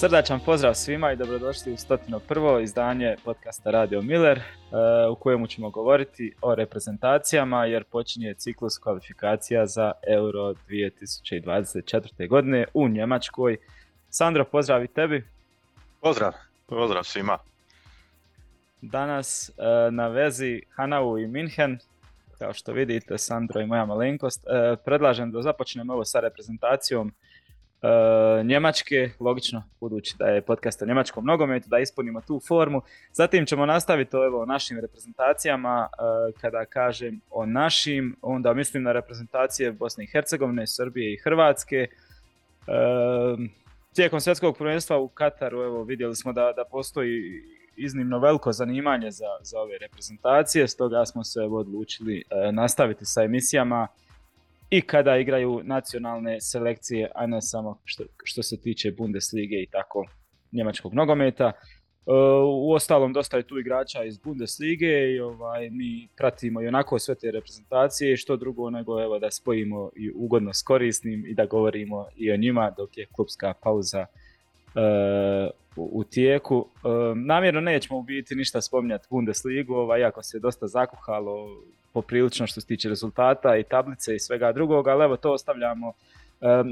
Srdačan pozdrav svima i dobrodošli u 101. izdanje podcasta Radio Miller u kojemu ćemo govoriti o reprezentacijama jer počinje ciklus kvalifikacija za Euro 2024. godine u Njemačkoj. Sandro, pozdrav i tebi. Pozdrav, pozdrav svima. Danas e, na vezi Hanau i Minhen, kao što vidite Sandro i moja malenkost, e, predlažem da započnemo ovo sa reprezentacijom e, Njemačke, logično, budući da je podcast o njemačkom nogometu, da ispunimo tu formu. Zatim ćemo nastaviti o našim reprezentacijama. Kada kažem o našim, onda mislim na reprezentacije Bosne i Hercegovine, Srbije i Hrvatske. Tijekom svjetskog prvenstva u Kataru evo, vidjeli smo da, da postoji iznimno veliko zanimanje za, za ove reprezentacije, stoga smo se odlučili e, nastaviti sa emisijama i kada igraju nacionalne selekcije, a ne samo što, što se tiče Bundeslige i tako njemačkog nogometa. Uh, u ostalom dosta je tu igrača iz Bundeslige i ovaj, mi pratimo i onako sve te reprezentacije što drugo nego evo da spojimo i ugodno s korisnim i da govorimo i o njima dok je klubska pauza u, tijeku. E, namjerno nećemo u biti ništa spominjati Bundesligu, ovaj, iako se dosta zakuhalo poprilično što se tiče rezultata i tablice i svega drugog, ali evo to ostavljamo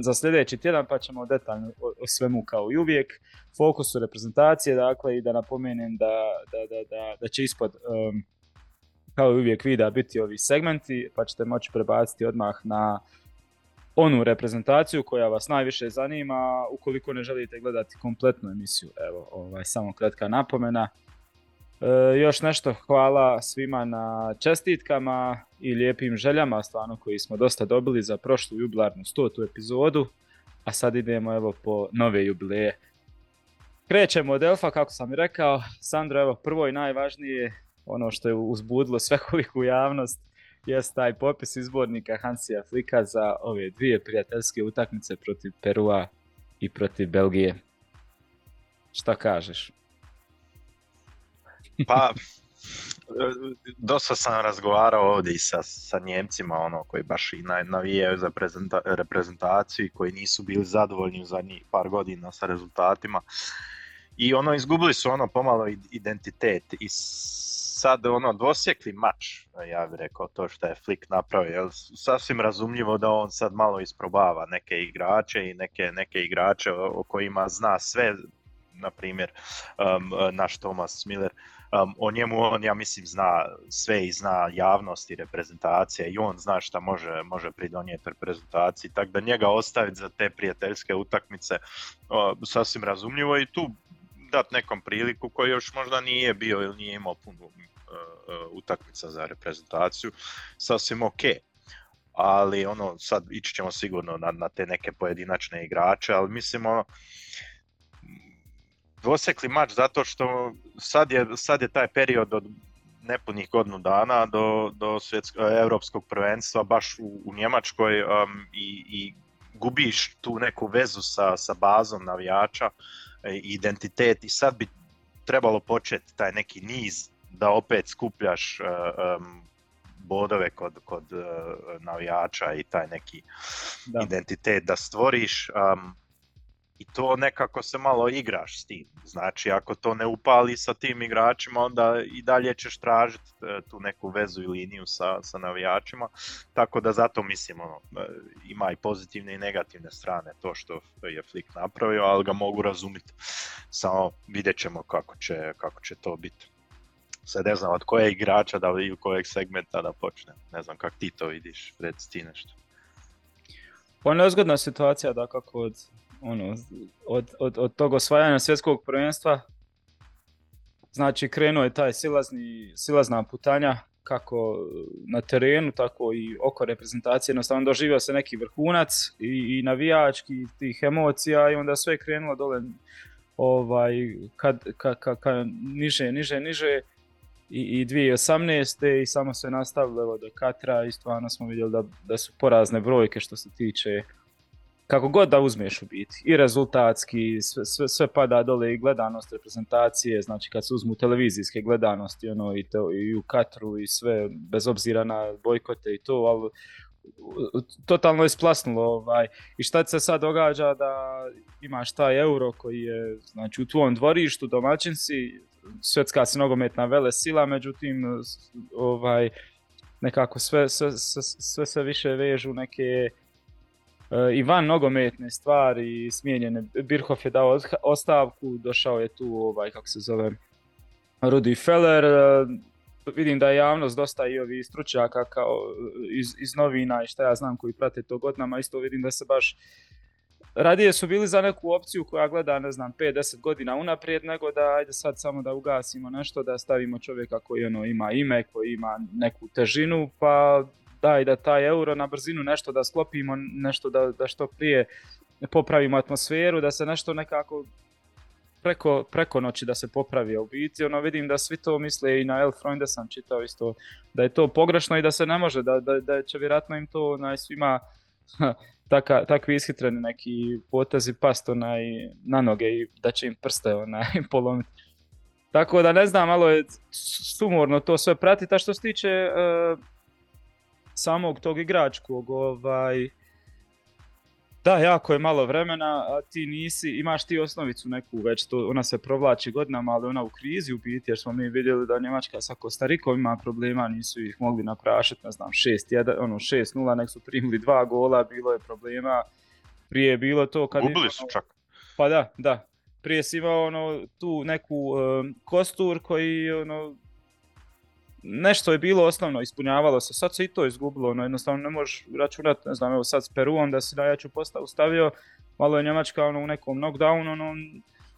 za sljedeći tjedan pa ćemo detaljno o, svemu kao i uvijek. Fokus reprezentacije, dakle, i da napomenem da, da, da, da će ispod kao i uvijek videa biti ovi segmenti, pa ćete moći prebaciti odmah na onu reprezentaciju koja vas najviše zanima ukoliko ne želite gledati kompletnu emisiju. Evo, ovaj, samo kratka napomena. E, još nešto, hvala svima na čestitkama i lijepim željama, stvarno koji smo dosta dobili za prošlu jubilarnu stotu epizodu, a sad idemo evo po nove jubileje. Krećemo od Elfa, kako sam i rekao. Sandro, evo prvo i najvažnije, ono što je uzbudilo svekoviku javnost, jest taj popis izbornika Hansija Flika za ove dvije prijateljske utakmice protiv Perua i protiv Belgije. Šta kažeš? Pa, dosta sam razgovarao ovdje i sa, sa Njemcima ono, koji baš i navijaju za reprezentaciju i koji nisu bili zadovoljni u zadnjih par godina sa rezultatima. I ono, izgubili su ono pomalo identitet i sad ono dvosjekli mač, ja bih rekao to što je Flick napravio, jel, sasvim razumljivo da on sad malo isprobava neke igrače i neke, neke igrače o, kojima zna sve, na primjer um, naš Thomas Miller, um, o njemu on ja mislim zna sve i zna javnost i reprezentacija i on zna šta može, može pridonijeti reprezentaciji, tako da njega ostaviti za te prijateljske utakmice sasvim razumljivo i tu dati nekom priliku koji još možda nije bio ili nije imao puno uh, utakmica za reprezentaciju, sasvim ok. Ali ono, sad ići ćemo sigurno na, na te neke pojedinačne igrače, ali mislim ono, dvosekli mač zato što sad je, sad je taj period od nepunih godinu dana do, do svjetsko, europskog prvenstva baš u, u Njemačkoj um, i, i gubiš tu neku vezu sa, sa bazom navijača identitet i sad bi trebalo početi taj neki niz da opet skupljaš um, bodove kod, kod navijača i taj neki identitet da stvoriš. Um, i to nekako se malo igraš s tim. Znači, ako to ne upali sa tim igračima, onda i dalje ćeš tražiti e, tu neku vezu i liniju sa, sa navijačima. Tako da zato mislim, ono, e, ima i pozitivne i negativne strane to što je Flick napravio, ali ga mogu razumjeti. Samo vidjet ćemo kako će, kako će to biti. Sad ne znam od koje igrača da i kojeg segmenta da počne. Ne znam kako ti to vidiš, reci ti nešto. Pa nezgodna situacija da kako od ono, od, od, od tog osvajanja svjetskog prvenstva znači krenuo je taj silazni, silazna putanja kako na terenu, tako i oko reprezentacije, jednostavno doživio se neki vrhunac i, i navijački tih emocija i onda sve je krenulo dole ovaj, kad, ka, ka, ka, niže, niže, niže i, i 2018. i samo se nastavilo do Katra i stvarno smo vidjeli da, da su porazne brojke što se tiče kako god da uzmeš u biti, i rezultatski, sve, sve, sve pada dole i gledanost reprezentacije, znači kad se uzmu televizijske gledanosti, ono, i, to, i u Katru i sve, bez obzira na bojkote i to, ali totalno je splasnulo ovaj. I šta se sad događa da imaš taj euro koji je znači, u tvom dvorištu, domaćin si, svjetska se nogometna vele sila, međutim ovaj, nekako sve, sve, sve, sve se više vežu neke i van nogometne stvari smijenjene. Birhoff je dao ostavku, došao je tu ovaj, kako se zove, Rudi Feller, uh, vidim da je javnost dosta i ovi stručnjaka kao iz, iz novina i šta ja znam koji prate to godinama, isto vidim da se baš radije su bili za neku opciju koja gleda, ne znam, 5-10 godina unaprijed, nego da ajde sad samo da ugasimo nešto, da stavimo čovjeka koji ono ima ime, koji ima neku težinu, pa daj da taj euro na brzinu nešto da sklopimo, nešto da, da što prije popravimo atmosferu, da se nešto nekako preko, preko noći da se popravi, u biti ono vidim da svi to misle i na El Freunde sam čitao isto da je to pogrešno i da se ne može, da, da, da će vjerojatno im to onaj, svima taka, takvi ishitreni neki potezi past onaj, na noge i da će im prste onaj, polomiti. Tako da ne znam, malo je sumorno to sve pratiti, a što se tiče uh, samog tog igračkog, ovaj, da, jako je malo vremena, a ti nisi, imaš ti osnovicu neku već, to, ona se provlači godinama, ali ona u krizi u biti, jer smo mi vidjeli da Njemačka sa Kostarikom ima problema, nisu ih mogli naprašati, ne znam, 6-1, ono 6-0, nek su primili dva gola, bilo je problema, prije je bilo to kad... Gubili su čak. Pa da, da. Prije si imao ono, tu neku um, kostur koji ono, nešto je bilo osnovno, ispunjavalo se, sad se i to izgubilo, no jednostavno ne možeš računati, ne znam, evo sad s Peruom da si najjaču postavu stavio, malo je Njemačka ono, u nekom knockdownu, ono,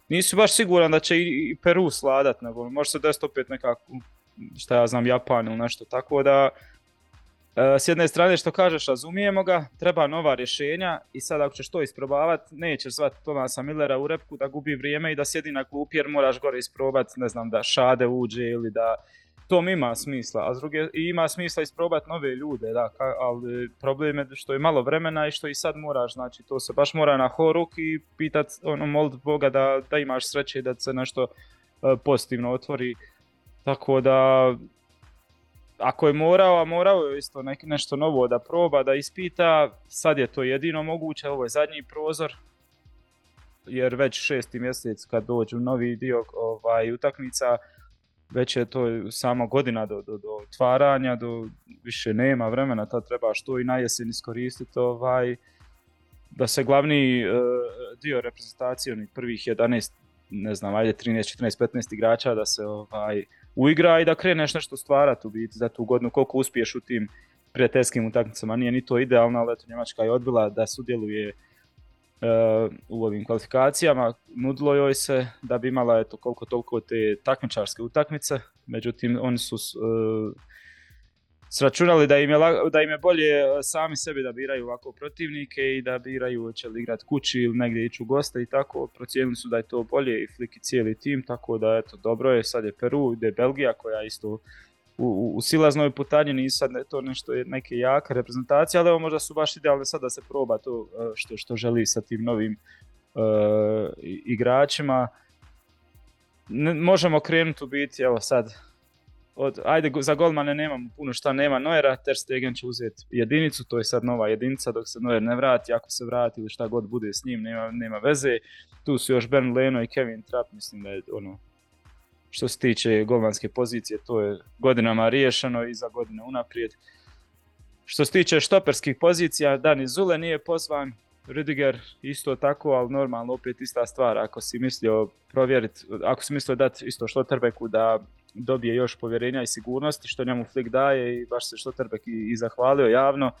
nisi baš siguran da će i, Peru sladat, nego može se desiti opet nekako, šta ja znam, Japan ili nešto, tako da, e, s jedne strane što kažeš, razumijemo ga, treba nova rješenja i sad ako ćeš to isprobavati, nećeš zvati Tomasa Millera u repku da gubi vrijeme i da sjedi na klupi jer moraš gore isprobati, ne znam, da Šade uđe ili da to mi ima smisla, a s druge, ima smisla isprobati nove ljude, da, ka, ali problem je što je malo vremena i što i sad moraš, znači to se baš mora na horuk i pitat, ono, molit Boga da, da imaš sreće da se nešto uh, pozitivno otvori, tako da ako je morao, a morao je isto nek, nešto novo da proba, da ispita, sad je to jedino moguće, ovo je zadnji prozor, jer već šesti mjesec kad dođu novi dio ovaj, utakmica, već je to sama godina do, do, do otvaranja, do više nema vremena, tad treba što i na jesen iskoristiti ovaj, da se glavni uh, dio reprezentacije, onih prvih 11, ne znam, ajde 13, 14, 15 igrača da se ovaj, uigra i da kreneš nešto stvarati u biti za tu godinu, koliko uspiješ u tim prijateljskim utakmicama, nije ni to idealno, ali eto Njemačka je odbila da sudjeluje u ovim kvalifikacijama. Nudilo joj se da bi imala eto, koliko toliko te takmičarske utakmice, međutim oni su uh, sračunali da im, je, da im je bolje sami sebi da biraju ovako protivnike i da biraju će li igrati kući ili negdje ići u goste i tako. Procijenili su da je to bolje i Flik i cijeli tim, tako da eto, dobro je, sad je Peru, ide Belgija koja isto u, u silaznoj putanji nisu sad ne, to nešto je neke jake reprezentacije, ali evo možda su baš idealne sad da se proba to e, što, što želi sa tim novim uh, igračima. Ne, možemo krenuti u biti, evo sad, od, ajde za golmane nemamo puno šta, nema Noera, Ter Stegen će uzeti jedinicu, to je sad nova jedinica dok se Noer ne vrati, ako se vrati ili šta god bude s njim, nema, nema veze. Tu su još Ben Leno i Kevin Trapp, mislim da je ono, što se tiče golmanske pozicije, to je godinama riješeno i za godine unaprijed. Što se tiče štoperskih pozicija, Dani Zule nije pozvan, Rüdiger isto tako, ali normalno opet ista stvar. Ako si mislio provjeriti, ako si mislio dati isto Štoterbeku da dobije još povjerenja i sigurnosti, što njemu Flick daje i baš se Štoterbek i, i zahvalio javno,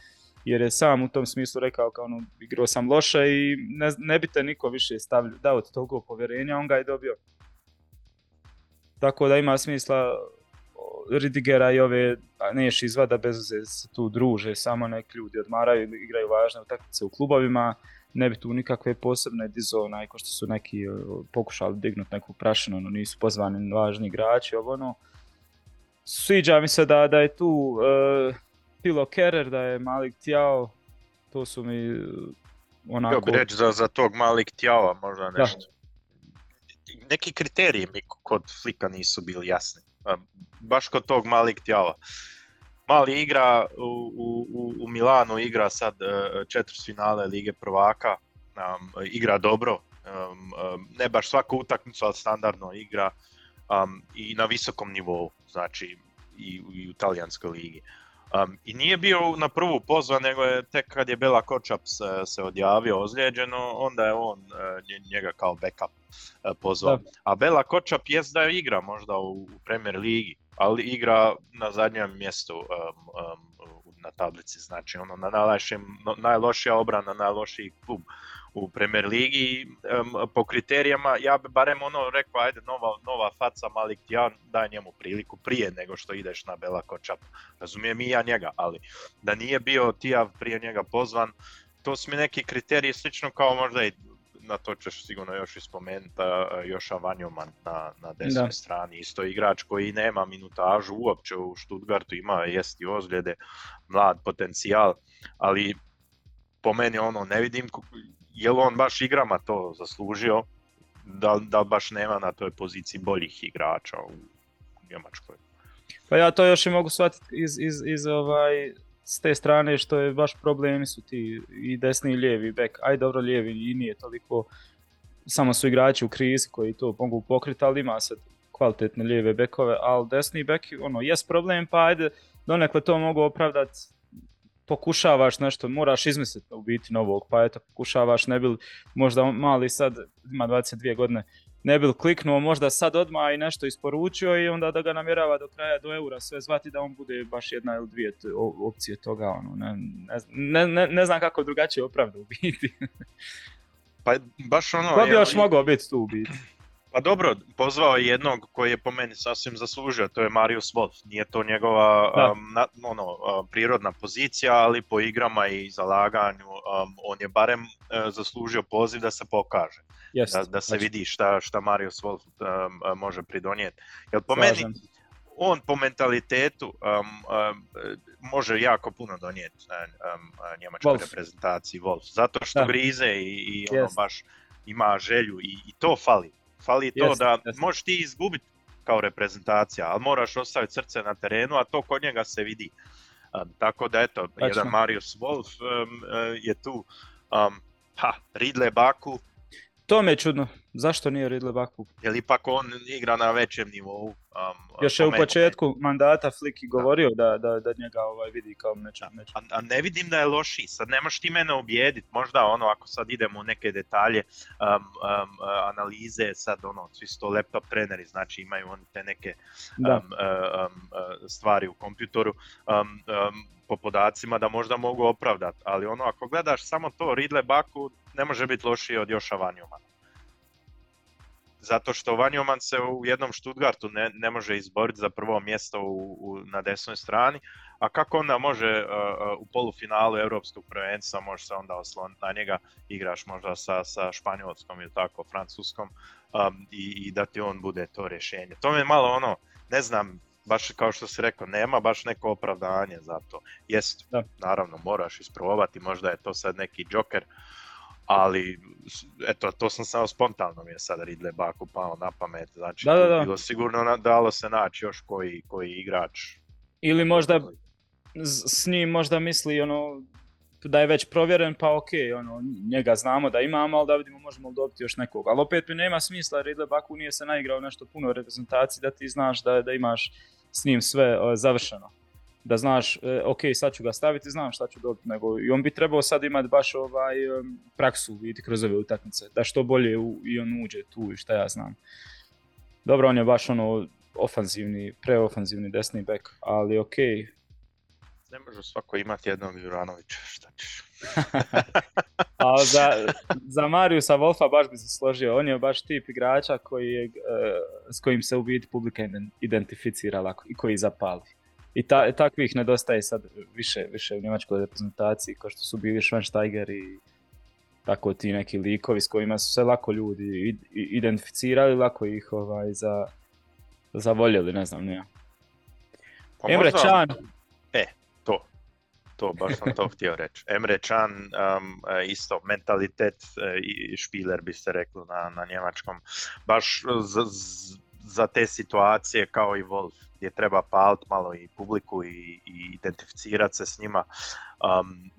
jer je sam u tom smislu rekao kao ono, igrao sam loše i ne, ne bi te niko više stavljao, dao toliko povjerenja, on ga je dobio. Tako da ima smisla Ridigera i ove neš izvada bez se tu druže, samo neki ljudi odmaraju igraju važne utakmice u klubovima, ne bi tu nikakve posebne dizona, ko što su neki pokušali dignuti neku prašinu, no nisu pozvani važni igrači, ovo ono. Sviđa mi se da, da je tu uh, Pilo Kerer, da je Malik Tiao, to su mi onako... Htio bi reći za, za tog Malik Tiao možda nešto. Da neki kriteriji mi kod Flika nisu bili jasni. Baš kod tog malih tijela. mali igra u, u, u Milanu, igra sad četiri finale Lige prvaka, um, igra dobro, um, ne baš svaku utakmicu, ali standardno igra um, i na visokom nivou, znači i, i u talijanskoj ligi. Um, I nije bio na prvu pozvan, nego je tek kad je Bela Kočap se, se odjavio ozlijeđeno, onda je on uh, njega kao backup uh, pozvao. A Bela Kočap jest da igra možda u, Premier ligi, ali igra na zadnjem mjestu um, um, na tablici, znači ono na najlošija obrana, najlošiji klub u Premier ligi po kriterijama, ja bi barem ono rekao, ajde, nova, nova faca Malik Tijan, daj njemu priliku prije nego što ideš na Bela Kočap. Razumijem i ja njega, ali da nije bio Tijav prije njega pozvan, to su mi neki kriteriji slično kao možda i na to ćeš sigurno još i spomenuti, Joša Vanjoman na, na desnoj strani, isto igrač koji nema minutažu uopće u Stuttgartu, ima jest i ozljede, mlad potencijal, ali po meni ono ne vidim je li on baš igrama to zaslužio, da, da baš nema na toj poziciji boljih igrača u Njemačkoj. Pa ja to još i mogu shvatiti iz, iz, iz ovaj, s te strane što je baš problemi su ti i desni i lijevi bek. Aj dobro lijevi i nije toliko, samo su igrači u krizi koji to mogu pokriti, ali ima se kvalitetne lijeve bekove, ali desni bek, ono, jest problem, pa ajde, donekle to mogu opravdati pokušavaš nešto, moraš izmisliti u biti novog, pa eto pokušavaš, ne bil možda mali sad, ima 22 godine, ne bil kliknuo možda sad odmah i nešto isporučio i onda da ga namjerava do kraja do eura sve zvati da on bude baš jedna ili dvije opcije toga, ono, ne, ne, ne, ne znam kako drugačije opravda u biti. pa baš ono... Ko bi još mogao biti tu u biti? Pa dobro, pozvao je jednog koji je po meni sasvim zaslužio, to je Marius Wolf. Nije to njegova um, ono, prirodna pozicija, ali po igrama i zalaganju um, on je barem uh, zaslužio poziv da se pokaže. da, da, se vidi šta, šta Marius Wolf um, može pridonijeti. Jer po meni, on po mentalitetu može jako puno donijeti um, njemačkoj reprezentaciji Wolf. Zato što grize i, i ono baš ima želju i, i to fali Fali to da možeš ti izgubiti kao reprezentacija, ali moraš ostaviti srce na terenu, a to kod njega se vidi. tako da eto, jedan Marius Wolf je tu. Um, ha, Ridley Baku. To mi je čudno. Zašto nije Ridley Baku? Jer ipak on igra na većem nivou. Um, Još je u početku mandata Fliki govorio da, da, da njega ovaj vidi kao nečem. A, a, ne vidim da je loši. Sad ne možeš ti mene ubijediti. Možda ono, ako sad idemo u neke detalje, um, um, analize, sad ono, svi su to laptop treneri, znači imaju oni te neke stvari u kompjutoru po podacima da možda mogu opravdati. Ali ono, ako gledaš samo to Ridley Baku, ne može biti lošiji od Joša Vanjumana zato što Vanjoman se u jednom Stuttgartu ne, ne može izboriti za prvo mjesto u, na desnoj strani, a kako onda može uh, u polufinalu europskog prvenstva može se onda osloniti na njega, igraš možda sa, sa Španjolskom ili tako, Francuskom um, i, i da ti on bude to rješenje. To mi je malo ono, ne znam, baš kao što si rekao, nema baš neko opravdanje za to. Jest, naravno, moraš isprobati, možda je to sad neki joker, ali eto, to sam samo spontano mi je sada Ridley Baku pao na pamet, znači da, da, da. bilo sigurno dalo se naći još koji, koji igrač. Ili možda s njim možda misli ono da je već provjeren, pa ok, ono, njega znamo da imamo, ali da vidimo možemo dobiti još nekog. Ali opet mi nema smisla, Ridley Baku nije se naigrao nešto puno reprezentaciji, da ti znaš da, da imaš s njim sve završeno da znaš, e, ok, sad ću ga staviti, znam šta ću dobiti, nego i on bi trebao sad imati baš ovaj praksu vidjeti kroz ove utakmice, da što bolje i on uđe tu i šta ja znam. Dobro, on je baš ono ofanzivni, preofanzivni desni back, ali ok. Ne može svako imati jednog Juranovića, šta ćeš. A za, za Mariusa Wolfa baš bi se složio, on je baš tip igrača koji je, e, s kojim se u biti publika identificira lako i koji zapali. I ta, takvih nedostaje sad više, više u njemačkoj reprezentaciji, kao što su bili Schweinsteiger i tako ti neki likovi s kojima su se lako ljudi identificirali, lako ih ovaj, za, zavoljeli, ne znam, nije. Pa Emre. E, to. To, baš sam to htio reći. Emre Can, um, e, isto, mentalitet e, i špiler bi se reklo na, na njemačkom. Baš za, za te situacije kao i Wolf gdje treba paliti malo i publiku i, i identificirati se s njima. Um,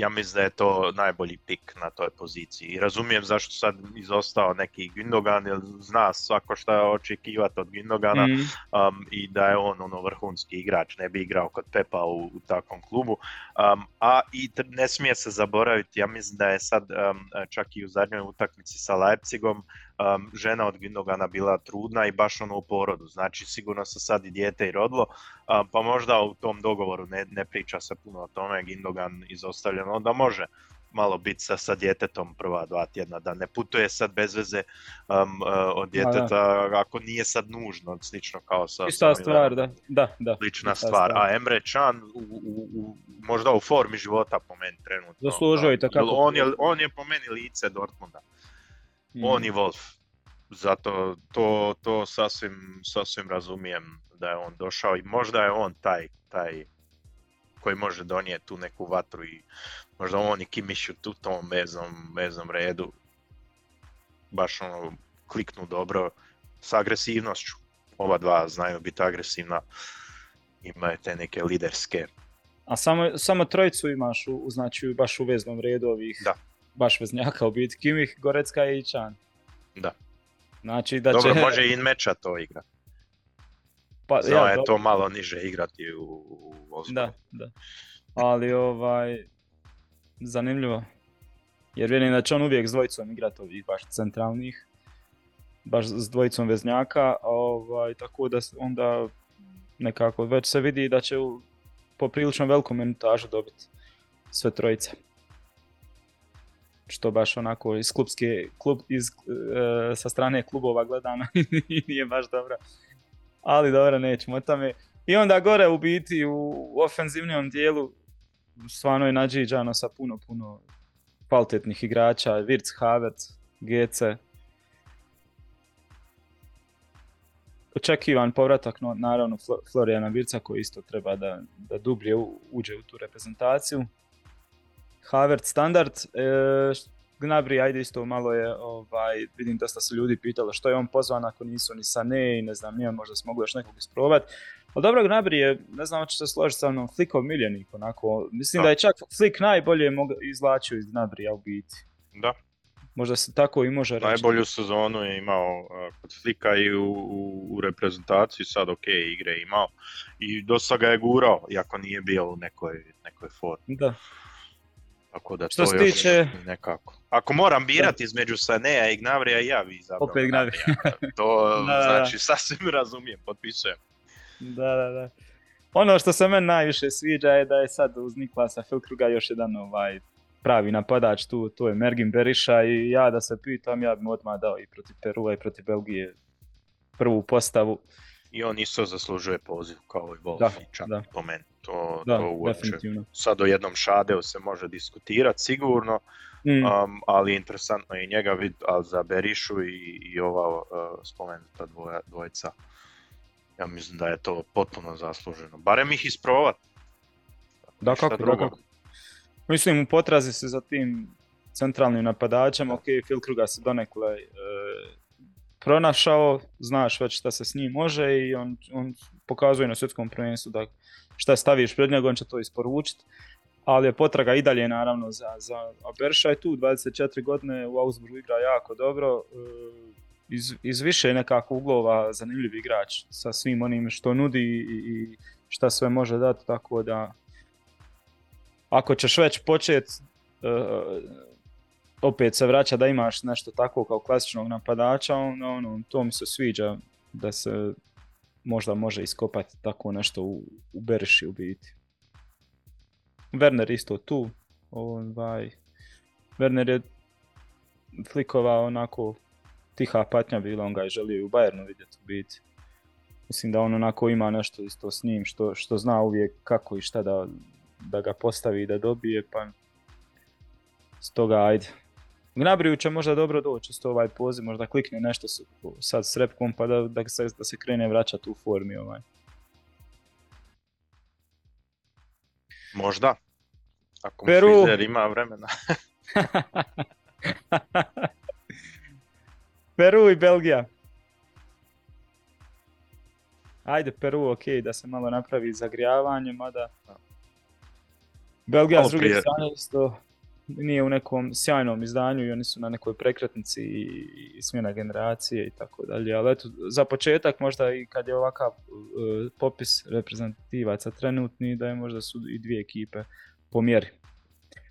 ja mislim da je to najbolji pik na toj poziciji. I razumijem zašto sad izostao neki Gündogan, jer zna svako šta je očekivati od Gündogana Mhm. um, i da je on ono vrhunski igrač, ne bi igrao kod Pepa u, u takvom klubu. Um, a i ne smije se zaboraviti, ja mislim da je sad um, čak i u zadnjoj utakmici sa Leipzigom um, žena od Gündogana bila trudna i baš ono u porodu, znači sigurno se sad i dijete i rodilo, um, pa možda u tom dogovoru ne, ne priča se puno o tome, Gündogan izostavljen, onda može malo biti sa, sa djetetom prva dva tjedna, da ne putuje sad bez veze um, uh, od djeteta ako nije sad nužno, slično kao sa... Ista stvar, da. Da, da. Slična ista stvar, a Emre Can u, u, u, možda u formi života po meni trenutno. Zaslužio da. itekako. Jel On je, on je po meni lice Dortmunda, Mhm. on i Wolf. Zato to, to sasvim, sasvim razumijem da je on došao i možda je on taj, taj koji može donijeti tu neku vatru i možda on i Kimiš u tom vezom, vezom redu baš ono kliknu dobro sa agresivnošću. Oba dva znaju biti agresivna, imaju te neke liderske. A samo, samo trojicu imaš u, u, znači, baš u veznom redu ovih Da. baš veznjaka u biti. Kimih, Gorecka i Čan. Da. Znači da Dobro, će... može i Meča to igra. Pa, Znao ja, je to malo niže igrati u, u. Da, da. Ali ovaj, zanimljivo. Jer vjerujem da će on uvijek s dvojicom igrati ovih baš centralnih. Baš s dvojicom veznjaka. Ovaj, tako da onda nekako već se vidi da će u poprilično veliku minutažu dobiti sve trojice. Što baš onako iz klubske, klub, iz, e, sa strane klubova gledano nije baš dobro. Ali dobro, nećemo o tome. I onda gore u biti u ofenzivnom dijelu stvarno je nadžiđano sa puno, puno kvalitetnih igrača. Virc, Havertz, Gece. Očekivan povratak, no, naravno, Flo- Florijana Virca koji isto treba da, da dublje uđe u tu reprezentaciju. Havertz standard, e, Gnabry, ajde isto malo je, ovaj, vidim dosta se ljudi pitalo što je on pozvan ako nisu ni Sané i ne znam, nije možda se moglo još nekog isprobati. Ali dobro, Gnabry je, ne znam hoće se složiti sa mnom, Flickov miljenik, onako, mislim Da. da je čak Flick najbolje moga, izvlačio iz Gnabrya u biti. Da, Možda se tako i može reći. najbolju sezonu je imao uh, kod Flika i u, u, u reprezentaciji, sad ok, igre je imao. I dosta ga je gurao, iako nije bio u nekoj, nekoj formi. Da. Tako da Što to se još tiče- nekako. Ako moram birati između Sanea i Gnavrija, ja bi izabrao Opet. Gnavrija. To Da, znači sasvim razumijem, potpisujem. Da, da, da. Ono što se meni najviše sviđa je da je sad uz Niklasa Filkruga još jedan ovaj pravi napadač tu, to je Mergin Beriša i ja da se pitam, ja bi mu odmah dao i protiv Perua i protiv Belgije prvu postavu. I on isto zaslužuje poziv kao i Wolf Da, i Čan, da. po meni. To, Da, to uopće. Sad o jednom Šadeu se može diskutirati sigurno, Mm, um, ali interesantno je i njega vidjeti, ali za Berišu i, i ova uh, spomenuta dvoja, dvojica, ja mislim da je to potpuno zasluženo. Barem ih isprovat. da kako, da drugo. kako. Mislim, u potrazi se za tim centralnim napadačem, ok, Filkruga se donekle e, pronašao, znaš već šta se s njim može i on, on pokazuje na svjetskom prvenstvu da šta staviš pred njega, on će to isporučiti. Ali je potraga i dalje naravno za, za je tu, 24 godine, u Augsburgu igra jako dobro, e, iz, iz više nekako uglova zanimljiv igrač sa svim onim što nudi i, i šta sve može dati, tako da ako ćeš već počet uh, opet se vraća da imaš nešto tako kao klasičnog napadača, on, ono, to mi se sviđa da se možda može iskopati tako nešto u, u Beriši u biti. Werner isto tu, ovaj, Werner je flikova onako tiha patnja bila, on ga je želio i u Bayernu vidjeti u biti. Mislim da on onako ima nešto isto s njim što, što zna uvijek kako i šta da, da ga postavi i da dobije, pa stoga ajde. Gnabriju će možda dobro doći isto ovaj poziv, možda klikne nešto s- sad s repkom pa da, da, se, da se krene vraćati u formi ovaj. Možda. Ako Peru. Ima vremena. Peru i Belgija. ajde Peru ok, da se malo napravi zagrijavanje, mada Belgija s druge strane isto nije u nekom sjajnom izdanju i oni su na nekoj prekretnici i, smjena generacije i tako dalje. Ali eto, za početak možda i kad je ovakav uh, popis reprezentativaca trenutni, da je možda su i dvije ekipe po mjeri.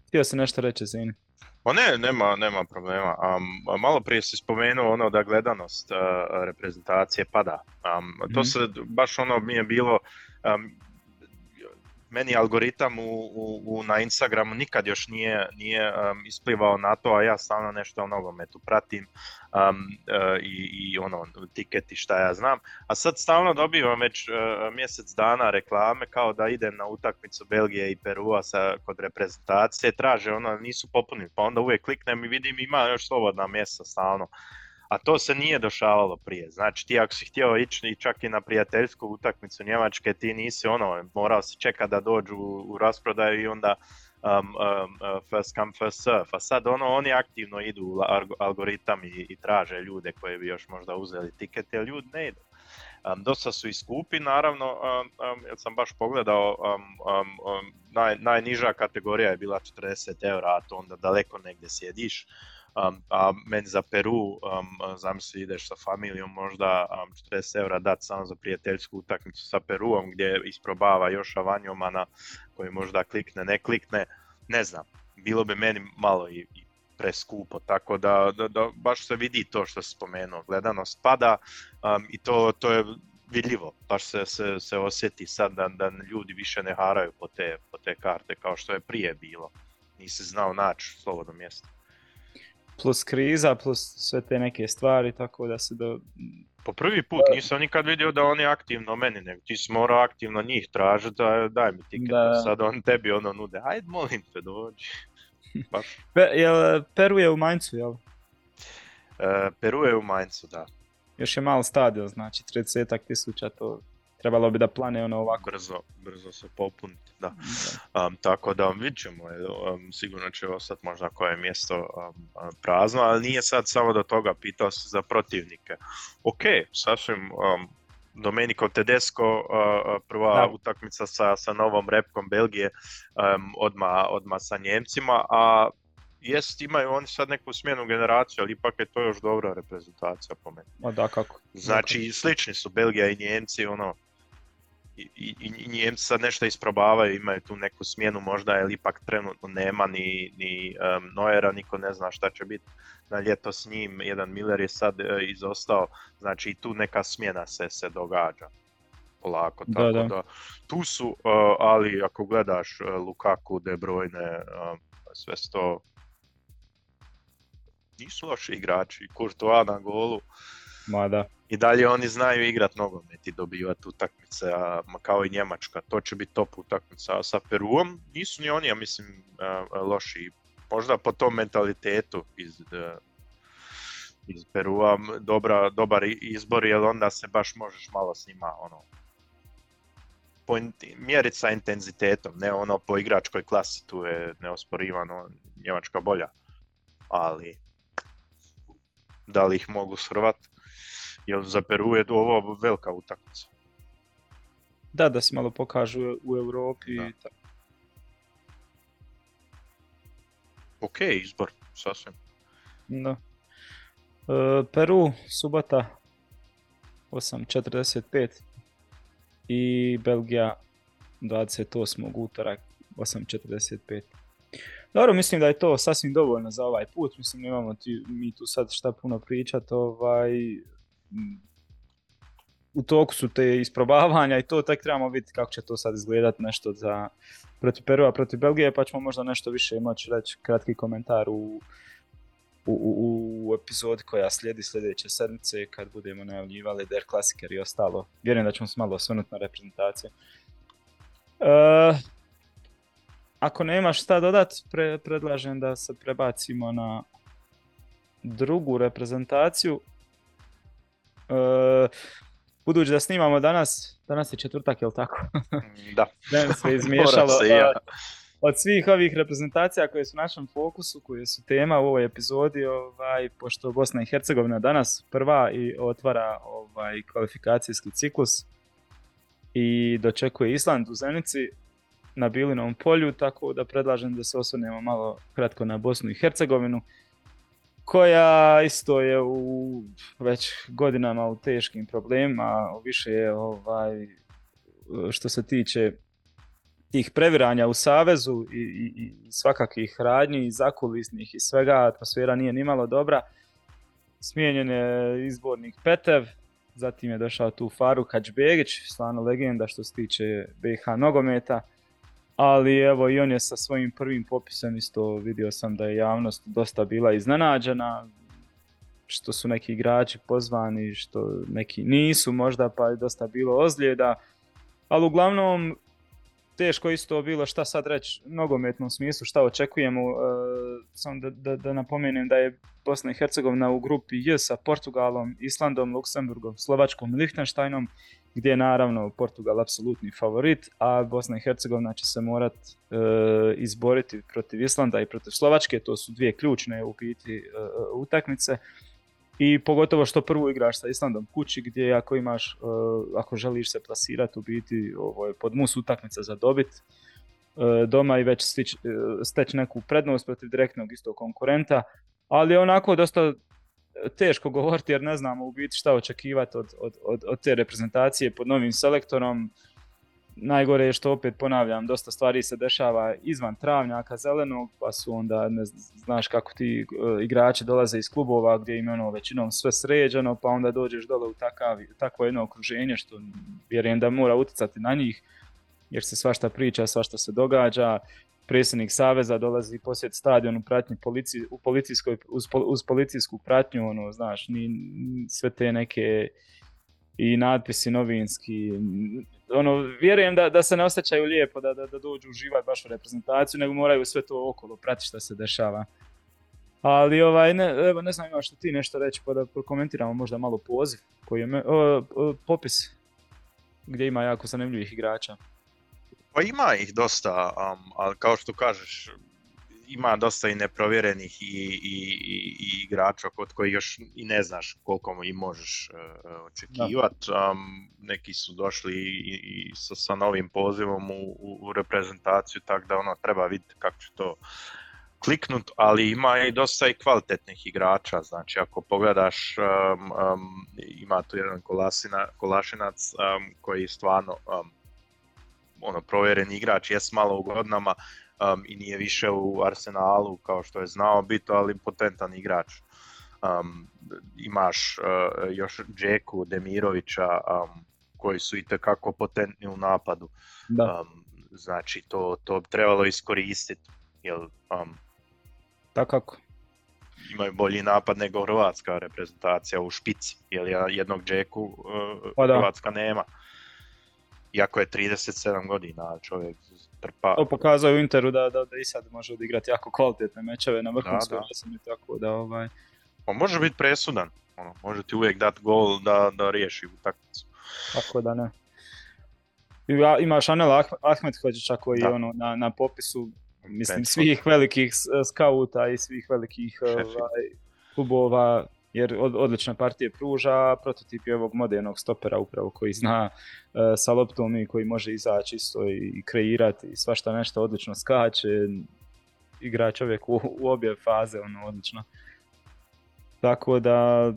Htio se nešto reći, Zini. Pa ne, nema, nema problema. Um, malo prije si spomenuo ono da gledanost uh, reprezentacije pada. Um, to mhm. se baš ono mi je bilo um, meni algoritam u, u, u, na Instagramu nikad još nije, nije um, isplivao na to, a ja stalno nešto o nogometu pratim um, uh, i, i ono, tiketi šta ja znam. A sad stalno dobivam već uh, mjesec dana reklame kao da idem na utakmicu Belgije i Perua sa, kod reprezentacije, traže ono, nisu popunili, pa onda uvijek kliknem i vidim ima još slobodna mjesta stalno a to se nije dešavalo prije. Znači ti ako si htio ići čak i na prijateljsku utakmicu Njemačke, ti nisi ono, morao si čekati da dođu u, rasprodaju i onda um, um, first come first serve. A sad ono, oni aktivno idu u algoritam i, i traže ljude koji bi još možda uzeli tikete, jer ljudi ne idu. Um, dosta su i skupi, naravno, um, um, jer sam baš pogledao, naj, najniža kategorija je bila 40 eura, a to onda daleko negdje sjediš. Um, a meni za Peru, um, zamisli ideš sa familijom možda um, 40 eura dati samo za prijateljsku utakmicu sa Peruom gdje isprobava još Avanjomana koji možda klikne, ne klikne, ne znam, bilo bi meni malo i, i preskupo, tako da, da, da, baš se vidi to što si spomenuo, gledanost pada um, i to, to je vidljivo, baš se, se, se osjeti sad da, da ljudi više ne haraju po te, po te karte kao što je prije bilo, nisi znao naći slobodno mjesto plus kriza, plus sve te neke stvari, tako da se do... Po prvi put nisam nikad vidio da oni aktivno meni, nego ti si morao aktivno njih tražiti, da daj mi tiket, da. sad on tebi ono nude, hajde molim te dođi. Pe, jel, Peru je u Maincu, jel? E, Peru je u Maincu, da. Još je malo stadion, znači 30 tisuća, to trebalo bi da plane ono ovako. Brzo, brzo se popuniti, da. Um, tako da vidit ćemo, um, sigurno će ostati možda koje mjesto um, prazno, ali nije sad samo do toga, pitao se za protivnike. Ok, sasvim um, Domenico Tedesco, uh, prva da. utakmica sa, sa novom repkom Belgije, um, odma, odma sa Njemcima, a jest imaju oni sad neku smjenu generaciju, ali ipak je to još dobra reprezentacija po meni. Ma da, kako? Znači, slični su Belgija i Njemci, ono, i, i, Njemci sad nešto isprobavaju, imaju tu neku smjenu možda, jer ipak trenutno nema ni, ni um, Noera, niko ne zna šta će biti na ljeto s njim, jedan Miller je sad uh, izostao, znači i tu neka smjena se, se događa polako, tako da, da. tu su, uh, ali ako gledaš uh, Lukaku, De Bruyne, sve to nisu loši igrači, Courtois na golu, Ma da. I dalje oni znaju igrat nogomet i dobivati utakmice, a, kao i Njemačka. To će biti top utakmica. Sa Peruom nisu ni oni, ja mislim, loši. Možda po tom mentalitetu iz, e, iz Perua dobra, dobar izbor, jer onda se baš možeš malo s njima ono, mjeriti sa intenzitetom, ne ono po igračkoj klasi, tu je neosporivano Njemačka bolja, ali da li ih mogu srvati? Jer za Peru je ovo velika utakmica. Da, da se malo pokažu u Europi. Da. tako. Ok, izbor, sasvim. Da. E, Peru, subota 8.45 i Belgija 28. utorak 8.45. Dobro, mislim da je to sasvim dovoljno za ovaj put. Mislim, nemamo ti, mi tu sad šta puno pričati. Ovaj, u toku su te isprobavanja i to tek trebamo vidjeti kako će to sad izgledati nešto za protiv Perua, protiv Belgije, pa ćemo možda nešto više moći reći, kratki komentar u, u, u, epizodi koja slijedi sljedeće sedmice kad budemo najavljivali Der Klasiker i ostalo. Vjerujem da ćemo se malo osvrnuti na reprezentaciju. E, ako nemaš šta dodat, pre, predlažem da se prebacimo na drugu reprezentaciju. E, budući da snimamo danas, danas je četvrtak, jel tako? Da. Dan se izmiješalo. E, od svih ovih reprezentacija koje su u našem fokusu, koje su tema u ovoj epizodi, ovaj, pošto Bosna i Hercegovina danas prva i otvara ovaj, kvalifikacijski ciklus, i dočekuje Island u Zenici na Bilinom polju, tako da predlažem da se osvrnemo malo kratko na Bosnu i Hercegovinu koja isto je u već godinama u teškim problemima, više je ovaj, što se tiče tih previranja u Savezu i, i, i svakakvih radnji i zakulisnih i svega, atmosfera nije nimalo dobra. Smijenjen je izbornik Petev, zatim je došao tu Faruk Hadžbegić, stvarno legenda što se tiče BiH nogometa, ali evo i on je sa svojim prvim popisom isto vidio sam da je javnost dosta bila iznenađena, što su neki igrači pozvani, što neki nisu možda, pa je dosta bilo ozljeda, ali uglavnom teško isto bilo šta sad reći nogometnom smislu, šta očekujemo. E, samo da, da, da napomenem da je Bosna i Hercegovina u grupi J sa Portugalom, Islandom, Luksemburgom, Slovačkom i Lichtensteinom, gdje je naravno Portugal apsolutni favorit, a Bosna i Hercegovina će se morat e, izboriti protiv Islanda i protiv Slovačke, to su dvije ključne u biti e, utakmice i pogotovo što prvu igraš sa Islandom kući gdje ako imaš, uh, ako želiš se plasirati u biti ovo je pod mus utakmica za dobit. Uh, doma i već stić, uh, steći neku prednost protiv direktnog istog konkurenta, ali je onako dosta teško govoriti jer ne znamo u biti šta očekivati od, od, od, od te reprezentacije pod novim selektorom najgore je što opet ponavljam, dosta stvari se dešava izvan travnjaka zelenog, pa su onda, ne znaš kako ti uh, igrači dolaze iz klubova gdje im ono većinom sve sređeno, pa onda dođeš dole u takav, takvo jedno okruženje što vjerujem da mora uticati na njih, jer se svašta priča, svašta se događa. Predsjednik Saveza dolazi posjet stadion u pratnji polici, u policijskoj, uz, uz policijsku pratnju, ono, znaš, ni, sve te neke i natpisi novinski. Ono, vjerujem da, da se ne osjećaju lijepo da, da, da dođu uživati baš u reprezentaciju, nego moraju sve to okolo pratiti što se dešava. Ali ovaj, ne, evo, ne znam imaš što ti nešto reći, pa da komentiramo možda malo poziv koji je, me, o, o, popis gdje ima jako zanimljivih igrača. Pa ima ih dosta, um, ali kao što kažeš, ima dosta i neprovjerenih i, i, i, i igrača kod koji još i ne znaš koliko mu i možeš uh, očekivati. Um, neki su došli i, i sa, sa novim pozivom u, u, u reprezentaciju, tako da ono treba vidjeti kako će to kliknut, ali ima i dosta i kvalitetnih igrača, znači ako pogledaš um, um, ima tu jedan kolasina, kolašinac um, koji stvarno um, ono provjeren igrač, jes malo u godinama, um, i nije više u Arsenalu kao što je znao biti, ali potentan igrač. Um, imaš uh, još Džeku, Demirovića, um, koji su i tekako potentni u napadu. Da. Um, znači, to, to bi trebalo iskoristiti. Jel, um, Takako. Imaju bolji napad nego hrvatska reprezentacija u špici, jer jednog Džeku uh, pa. Hrvatska nema. Iako je 37 godina, čovjek trpa. To pokazao u Interu da, da, da i sad može odigrati jako kvalitetne mečeve na vrhunskoj razini, tako da ovaj... On može biti presudan, ono, može ti uvijek dati gol da, da riješi utakmicu. Tako da ne. Imaš Anel Ahmed Hođića koji je ono, na, na popisu mislim, svih velikih skauta i svih velikih ovaj, klubova jer od, odlične partije pruža, prototip je ovog modernog stopera upravo koji zna uh, sa loptom i koji može izaći isto i, i kreirati i svašta nešto odlično skače, igra čovjek u, u obje faze, ono odlično. Tako da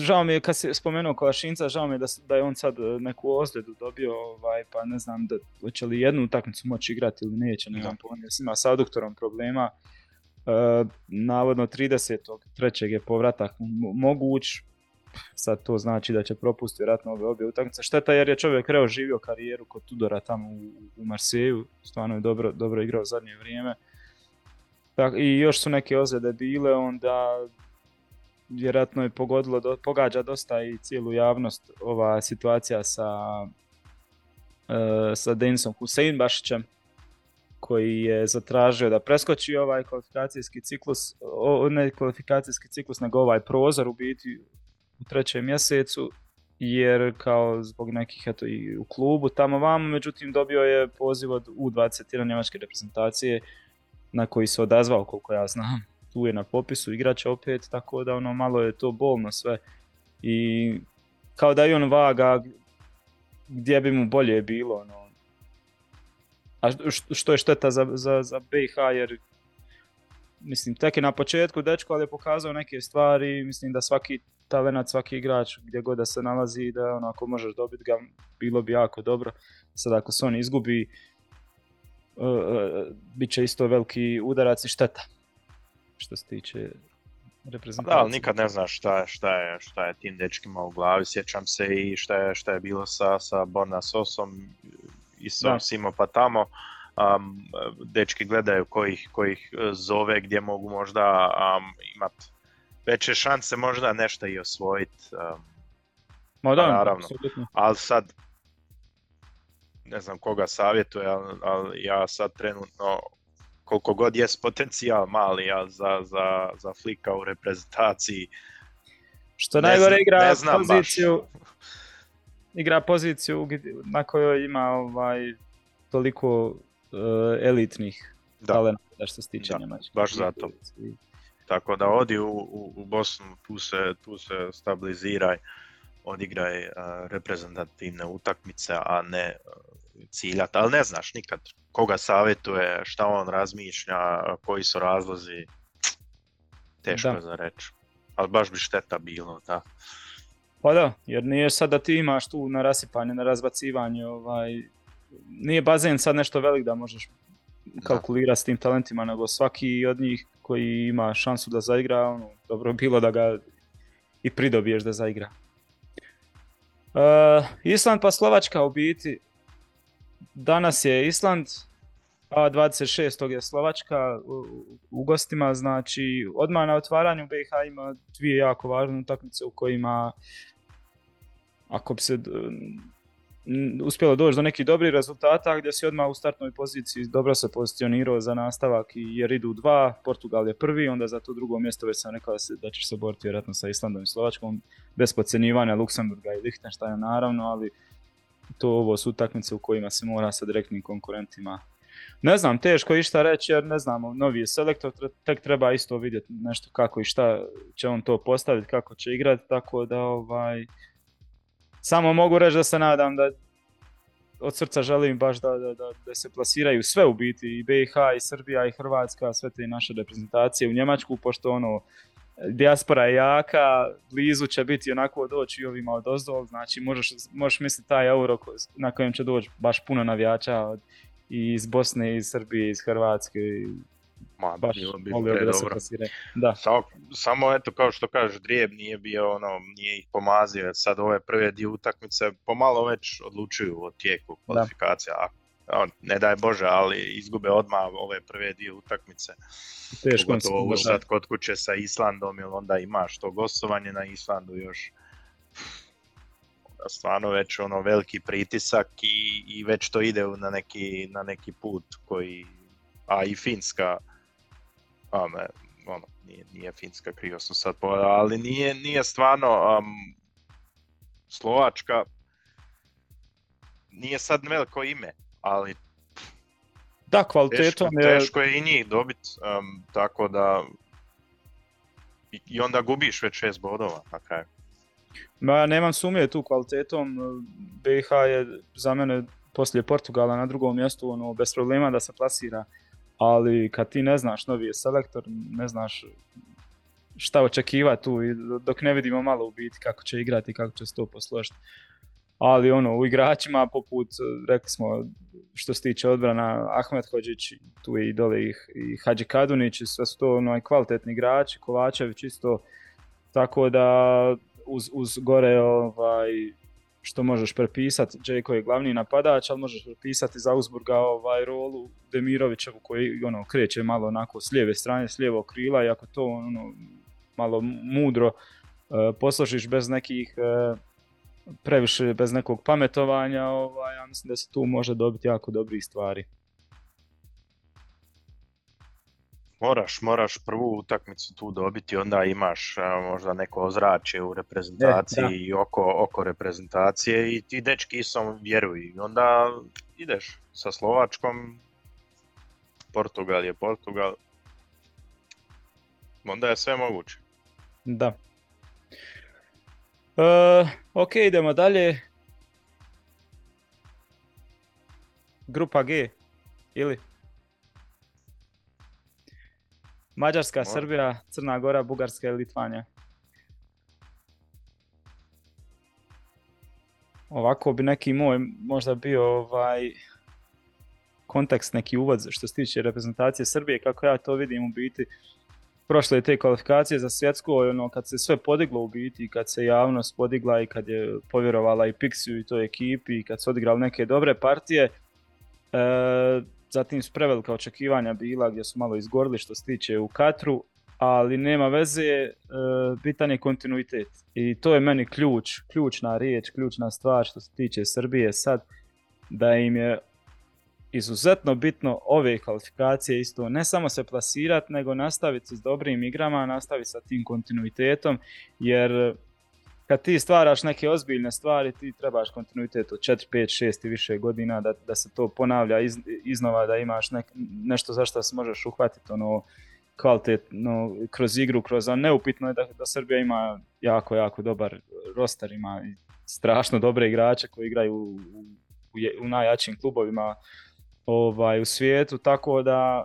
žao mi je kad si spomenuo Kolašinca, žao mi je da, da je on sad neku ozljedu dobio, ovaj, pa ne znam da hoće li jednu utakmicu moći igrati ili neće, ne znam, ja. on ima sa aduktorom problema. E, navodno 33. je povratak moguć, sad to znači da će propustiti vjerojatno ove obje utakmice. Šteta jer je čovjek reo živio karijeru kod Tudora tamo u, u Marseju, stvarno je dobro, dobro igrao zadnje vrijeme. Tak, I još su neke ozljede bile, onda vjerojatno je pogodilo, do, pogađa dosta i cijelu javnost ova situacija sa, uh, sa Denisom Hussein koji je zatražio da preskoči ovaj kvalifikacijski ciklus, o, ne kvalifikacijski ciklus, nego ovaj prozor u biti u trećem mjesecu, jer kao zbog nekih eto i u klubu tamo vamo, međutim dobio je poziv od U21 njemačke reprezentacije na koji se odazvao koliko ja znam. Tu je na popisu igrača opet, tako da ono malo je to bolno sve. I kao da je on vaga gdje bi mu bolje bilo. Ono. A što je šteta za, za, za BiH jer mislim, tek je na početku dečko, ali je pokazao neke stvari, mislim da svaki talent, svaki igrač gdje god da se nalazi, da ono, ako možeš dobiti ga, bilo bi jako dobro. Sad ako se on izgubi, uh, uh, bit će isto veliki udarac i šteta što se tiče reprezentacije. Da, ali nikad ne znaš šta, šta, je, šta je tim dečkima u glavi. Sjećam se i šta je, šta je bilo sa, sa Borna Sosom i sa Simo pa tamo. Um, dečki gledaju kojih, kojih zove gdje mogu možda um, imat veće šanse možda nešto i osvojiti. Um, Ma da, naravno. Ali sad, ne znam koga savjetuje, ali, ali ja sad trenutno koliko god je potencijal mali ali za, za, za flika u reprezentaciji. Što najgore igra poziciju, igra poziciju na kojoj ima ovaj toliko uh, elitnih da. talenta što se tiče Njemačke. Baš zato. Tako da odi u, u, u Bosnu, tu se, tu se stabiliziraj, odigraj uh, reprezentativne utakmice, a ne uh, ciljat, ali ne znaš nikad koga savjetuje, šta on razmišlja, koji su razlozi, teško da. za reći. Ali baš bi šteta bilo, da. Pa da, jer nije sad da ti imaš tu na rasipanje, na razbacivanje, ovaj, nije bazen sad nešto velik da možeš kalkulirati s tim talentima, nego svaki od njih koji ima šansu da zaigra, ono, dobro bilo da ga i pridobiješ da zaigra. Uh, Island pa Slovačka u biti, danas je Island, a 26. je Slovačka u, gostima, znači odmah na otvaranju BiH ima dvije jako važne utakmice u kojima ako bi se uspjelo doći do nekih dobrih rezultata gdje si odmah u startnoj poziciji dobro se pozicionirao za nastavak jer idu dva, Portugal je prvi, onda za to drugo mjesto već sam rekao da, se, ćeš se boriti vjerojatno sa Islandom i Slovačkom bez podcjenjivanja Luksemburga i Lichtensteina naravno, ali to ovo su utakmice u kojima se mora sa direktnim konkurentima ne znam, teško išta reći jer ne znamo, novi je selektor, tek treba isto vidjeti nešto kako i šta će on to postaviti, kako će igrati, tako da ovaj, samo mogu reći da se nadam da od srca želim baš da, da, da, da se plasiraju sve u biti, i BiH, i Srbija, i Hrvatska, sve te naše reprezentacije u Njemačku, pošto ono, dijaspora je jaka, blizu će biti onako doći i ovima od ozdol, znači možeš, možeš misliti taj euro na kojem će doći baš puno navijača od, i iz Bosne, iz Srbije, iz Hrvatske. Ma, baš bilo bi da se Da. Samo, samo eto, kao što kaže, Drijeb nije bio ono, nije ih pomazio, sad ove prve dvije utakmice pomalo već odlučuju o tijeku kvalifikacija. Da. ne daj Bože, ali izgube odmah ove prve dvije utakmice. Teško se sad kod kuće sa Islandom, jer onda imaš to gostovanje na Islandu još stvarno već ono veliki pritisak i, i već to ide na neki, na neki put koji, a i Finska, a me, ono, nije, nije Finska, krivo sam sad ali nije, nije stvarno um, Slovačka, nije sad veliko ime, ali da, kvalitetom teško, je... Teško je i njih dobiti, um, tako da i onda gubiš već šest bodova na kraju. Ma, nemam sumnje tu kvalitetom. BiH je za mene poslije Portugala na drugom mjestu ono, bez problema da se plasira. Ali kad ti ne znaš, novi selektor, ne znaš šta očekivati tu i dok ne vidimo malo u biti kako će igrati i kako će se to posložiti. Ali ono, u igračima poput, rekli smo, što se tiče odbrana, Ahmed Hođić, tu je i dole i, i Hadži Kadunić, sve su to ono, kvalitetni igrači, Kovačević isto, tako da uz, uz gore ovaj, što možeš prepisati, Jayko je glavni napadač, ali možeš prepisati za Uzburga ovaj, rolu Demirovićevu koji ono, kreće malo onako s lijeve strane, s lijevog krila i ako to ono, malo mudro uh, posložiš bez nekih uh, previše, bez nekog pametovanja, ovaj, ja mislim da se tu može dobiti jako dobrih stvari. Moraš, moraš prvu utakmicu tu dobiti, onda imaš možda neko ozračje u reprezentaciji e, i oko, oko reprezentacije i ti dečki sam vjeruju. onda ideš sa Slovačkom, Portugal je Portugal, onda je sve moguće. Da. E, ok, idemo dalje. Grupa G, ili? Mađarska, Može. Srbija, Crna Gora, Bugarska i Litvanija. Ovako bi neki moj možda bio ovaj kontekst, neki uvod što se tiče reprezentacije Srbije, kako ja to vidim u biti prošle te kvalifikacije za svjetsko, ono, kad se sve podiglo u biti, kad se javnost podigla i kad je povjerovala i Pixiju i toj ekipi i kad su odigrali neke dobre partije, e, zatim su prevelika očekivanja bila gdje su malo izgorili što se tiče u Katru, ali nema veze, e, bitan je kontinuitet. I to je meni ključ, ključna riječ, ključna stvar što se tiče Srbije sad, da im je izuzetno bitno ove kvalifikacije isto ne samo se plasirati, nego nastaviti s dobrim igrama, nastaviti sa tim kontinuitetom, jer kad ti stvaraš neke ozbiljne stvari, ti trebaš kontinuitet od 4, 5, 6 i više godina da, da se to ponavlja iz, iznova, da imaš nek, nešto za što se možeš uhvatiti ono, kvalitetno kroz igru, kroz on neupitno je da, da Srbija ima jako, jako dobar roster, ima strašno dobre igrače koji igraju u, u, u najjačim klubovima ovaj, u svijetu, tako da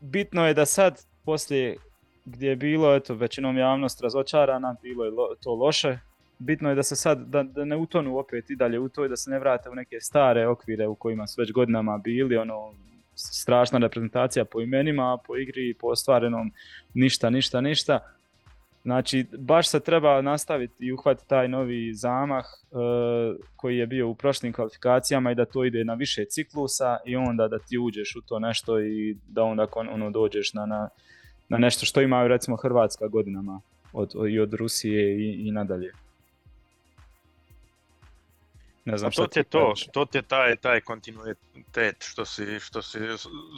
bitno je da sad poslije gdje je bilo eto, većinom javnost razočarana, bilo je lo, to loše, bitno je da se sad, da, da ne utonu opet i dalje u to i da se ne vrate u neke stare okvire u kojima su već godinama bili, ono, strašna reprezentacija po imenima, po igri, po ostvarenom, ništa, ništa, ništa. Znači, baš se treba nastaviti i uhvatiti taj novi zamah uh, koji je bio u prošlim kvalifikacijama i da to ide na više ciklusa i onda da ti uđeš u to nešto i da onda ono dođeš na, na, na nešto što imaju recimo Hrvatska godinama od, i od Rusije i, i nadalje. Ne znam što to ti je to, to ti je taj, taj kontinuitet što si, što si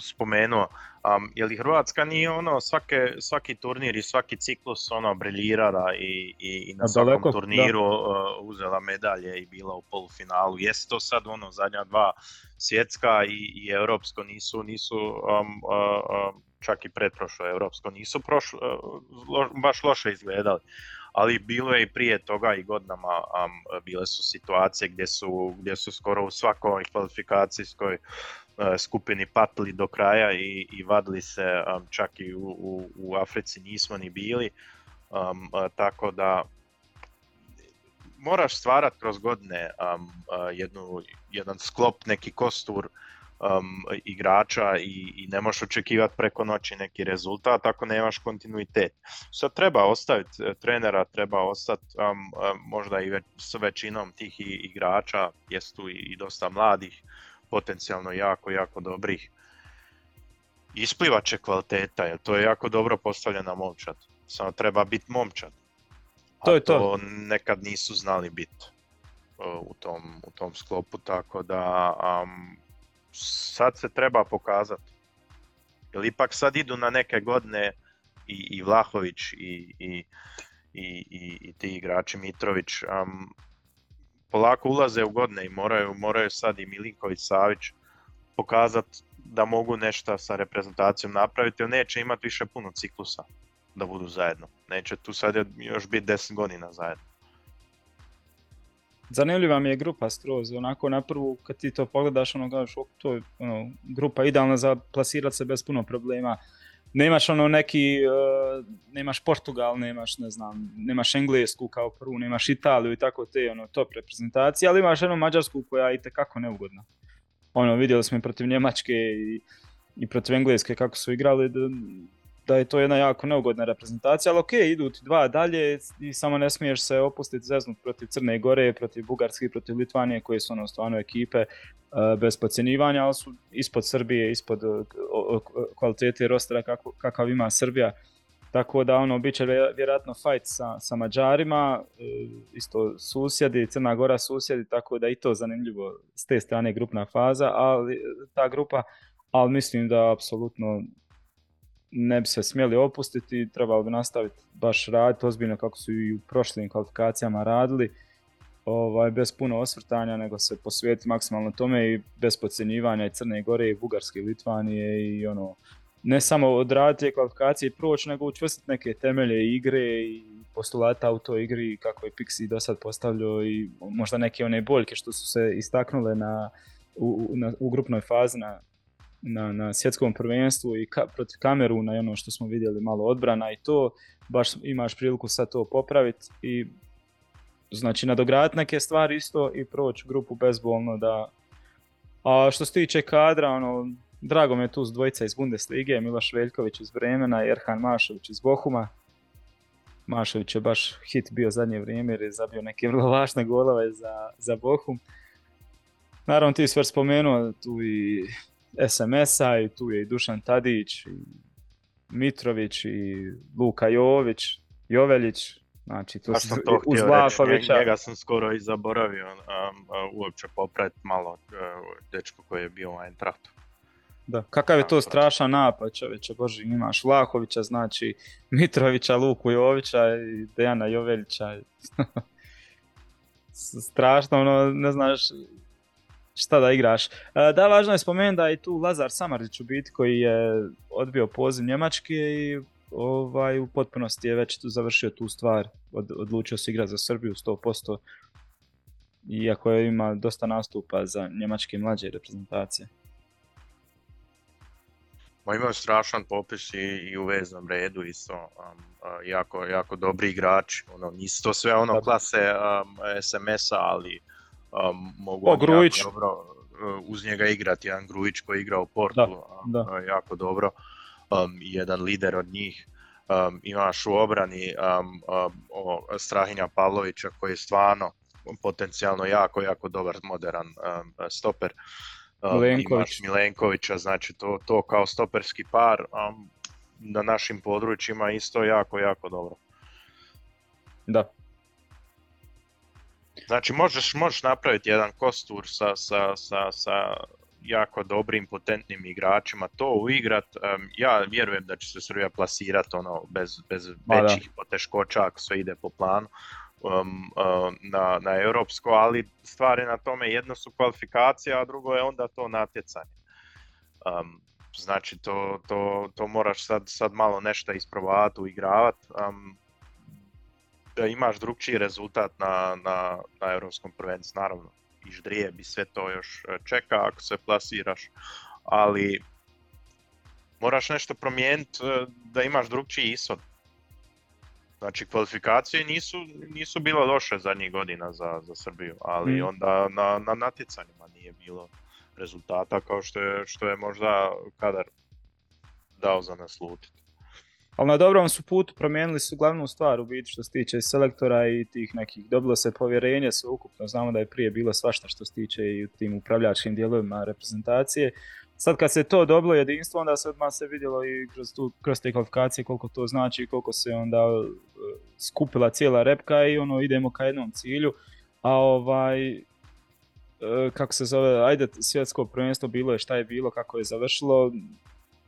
spomenuo. Um, je li Hrvatska nije ono svake, svaki turnir i svaki ciklus ono briljirala i, i, i na svakom daleko, turniru uh, uzela medalje i bila u polufinalu. Jeste to sad ono zadnja dva svjetska i, i europsko nisu, nisu um, uh, um, čak i pretprošlo europsko nisu prošlo, lo, baš loše izgledali. Ali bilo je i prije toga i godinama um, bile su situacije gdje su, gdje su skoro u svakoj kvalifikacijskoj uh, skupini patili do kraja i, i vadili se, um, čak i u, u, u Africi nismo ni bili, um, uh, tako da moraš stvarati kroz godine um, jednu, jedan sklop, neki kostur um, igrača i, i ne možeš očekivati preko noći neki rezultat ako nemaš kontinuitet. Sad treba ostaviti e, trenera, treba ostati um, možda i već, s većinom tih igrača, jest tu i, i dosta mladih, potencijalno jako, jako dobrih. Isplivat će kvaliteta, jer to je jako dobro postavljena momčad. Samo treba biti momčad. A to je to. to nekad nisu znali biti u tom, u tom sklopu, tako da um, sad se treba pokazati. Jer ipak sad idu na neke godine i, i Vlahović i, i, i, i, i ti igrači Mitrović um, polako ulaze u godine i moraju, moraju sad i Milinković Savić pokazati da mogu nešto sa reprezentacijom napraviti, jer neće imati više puno ciklusa da budu zajedno. Neće tu sad još biti 10 godina zajedno zanimljiva mi je grupa skroz, onako na prvu kad ti to pogledaš, ono gledaš, to je ono, grupa idealna za plasirati se bez puno problema. Nemaš ono neki, uh, nemaš Portugal, nemaš ne znam, nemaš Englesku kao prvu, nemaš Italiju i tako te ono top reprezentacije, ali imaš jednu Mađarsku koja je itekako neugodna. Ono, vidjeli smo i protiv Njemačke i, i protiv Engleske kako su igrali, da, da je to jedna jako neugodna reprezentacija, ali ok, idu ti dva dalje i samo ne smiješ se opustiti zeznut protiv Crne Gore, protiv Bugarske, protiv Litvanije koje su ono stvarno ekipe uh, bez podcjenjivanja, ali su ispod Srbije, ispod uh, kvalitete rostera kako, kakav ima Srbija. Tako da ono, bit će vjerojatno fight sa, sa Mađarima, uh, isto susjedi, Crna Gora susjedi, tako da i to zanimljivo s te strane grupna faza, ali ta grupa, ali mislim da apsolutno ne bi se smjeli opustiti, trebalo bi nastaviti baš raditi ozbiljno kako su i u prošlim kvalifikacijama radili, ovaj, bez puno osvrtanja, nego se posvijeti maksimalno tome i bez podcjenjivanja i Crne Gore i Bugarske i Litvanije i ono, ne samo odraditi kvalifikacije i proći, nego učvrstiti neke temelje igre i postulata u toj igri kako je Pixi do sad postavljao i možda neke one boljke što su se istaknule na, u, na, u grupnoj fazi na, na, na svjetskom prvenstvu i ka, protiv Kameruna i ono što smo vidjeli malo odbrana i to, baš imaš priliku sad to popraviti i znači nadograditi neke stvari isto i proći grupu bezbolno da a što se tiče kadra, ono, drago me tu s dvojica iz Bundeslige, Miloš Veljković iz Bremena i Erhan Mašović iz Bohuma. Mašović je baš hit bio zadnje vrijeme jer je zabio neke vrlo važne golove za, za Bohum. Naravno ti si spomenuo tu i SMS-a i tu je i Dušan Tadić, i Mitrović i Luka Jović, Joveljić, znači tu sam to uz Vlakovića. Njega sam skoro i zaboravio um, uh, uopće popret malo uh, dečko koji je bio u Eintrachtu. Da, kakav je to strašan napad čovječe, bože, imaš Vlahovića, znači Mitrovića, Luku Jovića i Dejana Joveljića. Strašno, ono, ne znaš šta da igraš. E, da, važno je spomenuti da je tu Lazar Samardić u biti koji je odbio poziv Njemačke i ovaj, u potpunosti je već tu završio tu stvar, Od, odlučio se igrati za Srbiju 100%, iako je ima dosta nastupa za njemačke mlađe reprezentacije. Ma imaju strašan popis i, i u veznom redu isto, um, jako, jako dobri igrači, ono, nisu to sve ono klase um, SMS-a, ali um, mogu o, Grujić. jako dobro uh, uz njega igrati, jedan Grujić koji igra u Portu, da, da. Uh, jako dobro, um, jedan lider od njih. Um, imaš u obrani um, um, o, Strahinja Pavlovića koji je stvarno potencijalno jako, jako dobar modern um, stoper. Um, Milenković. Imaš Milenkovića, znači to, to kao stoperski par um, na našim područjima isto jako, jako dobro. Da. Znači možeš, možeš napraviti jedan kostur sa, sa, sa, sa jako dobrim, potentnim igračima, to uigrat, um, ja vjerujem da će se Srbija plasirati ono, bez, bez većih poteškoća ako sve ide po planu um, uh, na, na europsko, ali stvari na tome jedno su kvalifikacija, a drugo je onda to natjecanje. Um, znači to, to, to moraš sad, sad malo nešto isprobavati, uigravati, um, da imaš drugčiji rezultat na, na, na europskom prvenstvu, naravno. I ždrije bi sve to još e, čeka ako se plasiraš, ali moraš nešto promijeniti e, da imaš drugčiji ishod. Znači kvalifikacije nisu, nisu bile loše zadnjih godina za, za Srbiju, ali mm. onda na, na natjecanjima nije bilo rezultata kao što je, što je možda kadar dao za naslutiti. Ali na dobrom su putu promijenili su glavnu stvar u biti što se tiče selektora i tih nekih, dobilo se povjerenje sve ukupno, znamo da je prije bilo svašta što se tiče i u tim upravljačkim dijelovima reprezentacije. Sad kad se to dobilo jedinstvo, onda se odmah se vidjelo i kroz, tu, kroz te kvalifikacije koliko to znači i koliko se onda uh, skupila cijela repka i ono idemo ka jednom cilju. A ovaj, uh, kako se zove, ajde svjetsko prvenstvo bilo je šta je bilo, kako je završilo,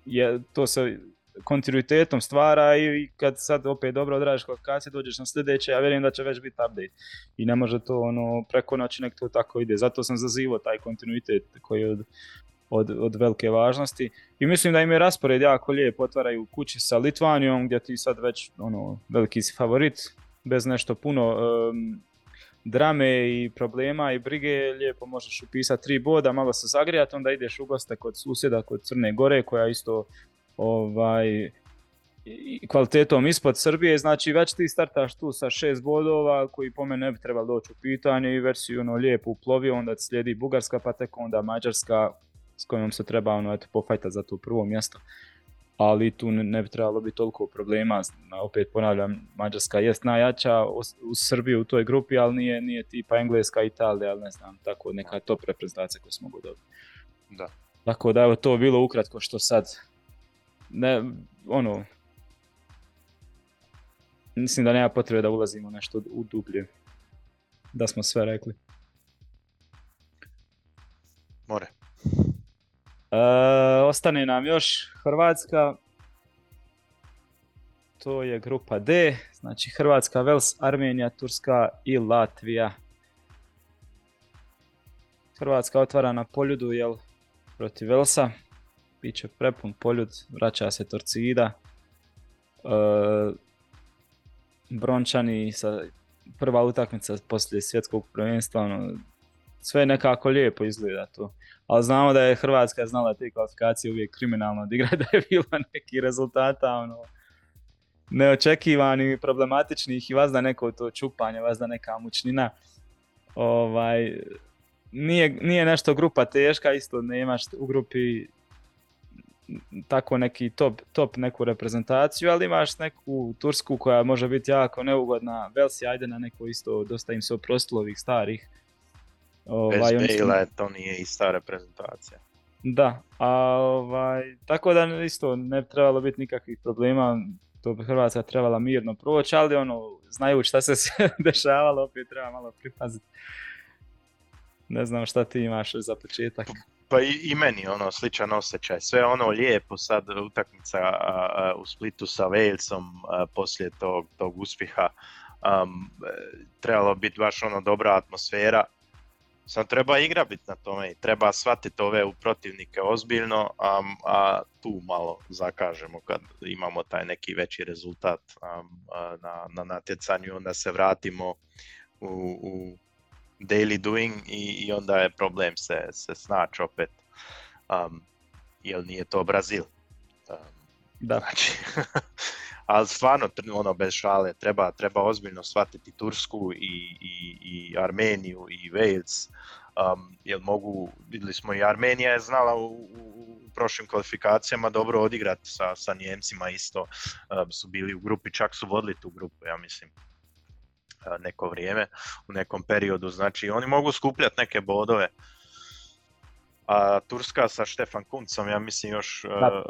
je, to se kontinuitetom stvara i kad sad opet dobro odradiš kvalifikacije dođeš na sljedeće, ja vjerujem da će već biti update i ne može to ono preko noći nek to tako ide. Zato sam zazivao taj kontinuitet koji je od, od, od velike važnosti. I mislim da im je raspored jako lijep, otvaraju kući sa Litvanijom gdje ti sad već ono, veliki si favorit, bez nešto puno um, drame i problema i brige, lijepo možeš upisati tri boda, malo se zagrijati, onda ideš u goste kod susjeda, kod Crne Gore, koja isto ovaj, kvalitetom ispod Srbije, znači već ti startaš tu sa šest bodova koji po mene ne bi trebalo doći u pitanje i već si ono lijepo uplovio, onda ti slijedi Bugarska pa tek onda Mađarska s kojom se treba ono, eto, pofajta za to prvo mjesto. Ali tu ne, bi trebalo biti toliko problema, opet ponavljam, Mađarska jest najjača u Srbiji u toj grupi, ali nije, nije tipa Engleska, Italija, ali ne znam, tako neka top reprezentacija koju smo dobiti. Da. Tako da evo to bilo ukratko što sad ne, ono, mislim da nema potrebe da ulazimo nešto u dublje. Da smo sve rekli. More. E, ostane nam još Hrvatska. To je grupa D, znači Hrvatska, Vels, Armenija, Turska i Latvija. Hrvatska otvara na poljudu, jel, protiv Velsa bit će prepun poljud, vraća se Torcida. E, Brončani sa prva utakmica poslije svjetskog prvenstva, ono, sve nekako lijepo izgleda to. Ali znamo da je Hrvatska znala te kvalifikacije uvijek kriminalno odigrati, da je bilo neki rezultata ono, neočekivani, problematičnih i vas da neko to čupanje, vas da neka mučnina. Ovaj, nije, nije nešto grupa teška, isto nemaš u grupi tako neki top, top neku reprezentaciju, ali imaš neku Tursku koja može biti jako neugodna, Velsi ajde na neko isto, dosta im se oprostilo ovih starih. Ovaj, Bez Bale to nije ista reprezentacija. Da, a ovaj, tako da isto ne bi trebalo biti nikakvih problema, to bi Hrvatska trebala mirno proći, ali ono, znaju šta se dešavalo, opet treba malo pripaziti. Ne znam šta ti imaš za početak. Pa i, i meni ono sličan osjećaj. Sve ono lijepo sad utakmica u Splitu sa Walesom poslije tog, tog uspjeha. Um, trebalo biti baš ono dobra atmosfera. Sam treba igra biti na tome i treba shvatiti ove u protivnike ozbiljno, a tu malo zakažemo kad imamo taj neki veći rezultat na, na natjecanju, onda se vratimo u, u daily doing i, i onda je problem se, se snaći opet. Um, jer nije to Brazil. Um, da. Znači, ali stvarno, ono, bez šale, treba, treba ozbiljno shvatiti Tursku i, i, i Armeniju i Wales, um, jer mogu, vidjeli smo i Armenija je znala u, u, prošlim kvalifikacijama dobro odigrati sa, sa Njemcima isto, um, su bili u grupi, čak su vodili tu grupu, ja mislim neko vrijeme, u nekom periodu, znači oni mogu skupljati neke bodove. A Turska sa Štefan Kuncom, ja mislim još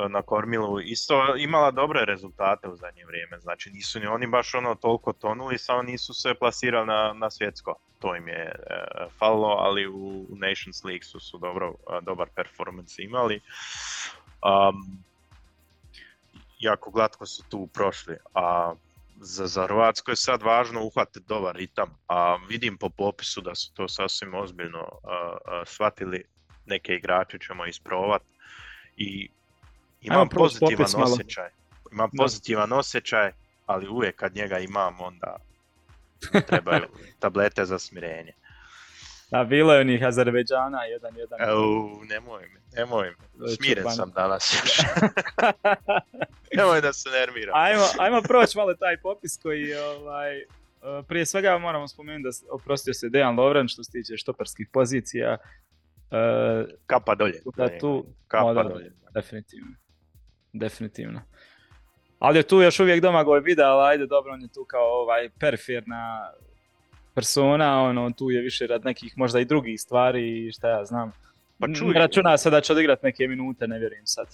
na Kormilu, isto imala dobre rezultate u zadnje vrijeme, znači nisu ni oni baš ono toliko tonuli, samo nisu se plasirali na, na svjetsko, to im je e, falilo, ali u Nations League su, su dobro, dobar performance imali. Um, jako glatko su tu prošli, a za, za Hrvatsku je sad važno uhvatiti dobar ritam, a vidim po popisu da su to sasvim ozbiljno uh, shvatili, neke igrače ćemo isprovat i imam pozitivan osjećaj. Imam pozitivan osjećaj, ali uvijek kad njega imam onda trebaju tablete za smirenje. Da, bilo je onih Azerbeđana, jedan, jedan. Evo, nemoj me, nemoj me. Smiren sam danas još. nemoj da se nerviram. Ajmo, ajmo proći malo taj popis koji, ovaj, e, prije svega moramo spomenuti da oprostio se Dejan Lovren što se tiče štoperskih pozicija. E, Kapa dolje. Da, tu, Kapa dolje. Definitivno. Definitivno. Ali je tu još uvijek Domagoj Vida, ali ajde dobro, on je tu kao ovaj periferna persona, ono, tu je više rad nekih možda i drugih stvari i šta ja znam. Pa čuj, Računa se da će odigrati neke minute, ne vjerujem sad.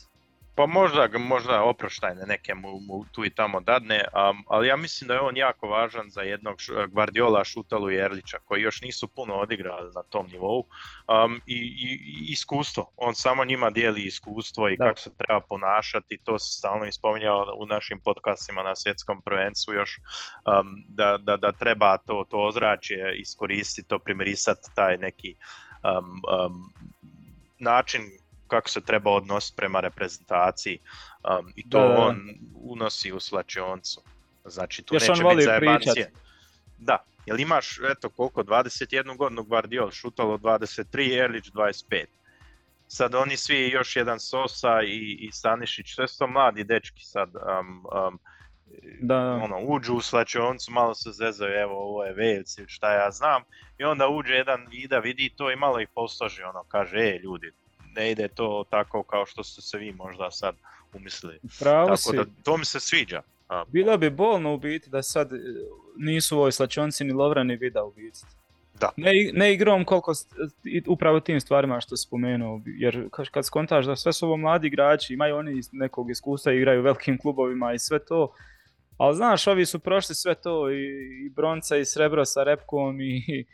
Pa možda, možda oproštajne neke mu, mu tu i tamo dadne, um, ali ja mislim da je on jako važan za jednog Guardiola, Šutalu i Erlića koji još nisu puno odigrali na tom nivou um, i, i, iskustvo. On samo njima dijeli iskustvo i kako se treba ponašati, to se stalno ispominjao u našim podcastima na svjetskom prvenstvu još um, da, da, da, treba to, to ozračje iskoristiti, to primirisati taj neki um, um, način kako se treba odnositi prema reprezentaciji um, i to da, on unosi u slačioncu. Znači tu Još neće biti zajebancije. Da, jel imaš, eto koliko, 21 godinu Guardiol, Šutalo 23, Erlić 25. Sad oni svi, još jedan Sosa i, i Stanišić, sve su to mladi dečki sad. Um, um, da. Ono, uđu u slačioncu, malo se zezaju, evo ovo je Vejec šta ja znam, i onda uđe jedan Vida, vidi to i malo ih postoži, ono, kaže, e ljudi, ne ide to tako kao što ste se vi možda sad umislili. Pravo tako si. da to mi se sviđa. Bilo bi bolno u biti da sad e, nisu u ovoj slačonci ni Lovra ni Vida u biti. Da. Ne, ne igrom koliko upravo tim stvarima što spomenuo, jer kad skontaš da sve su ovo mladi igrači, imaju oni nekog iskustva, igraju u velikim klubovima i sve to, ali znaš, ovi su prošli sve to i, i bronca i srebro sa repkom i,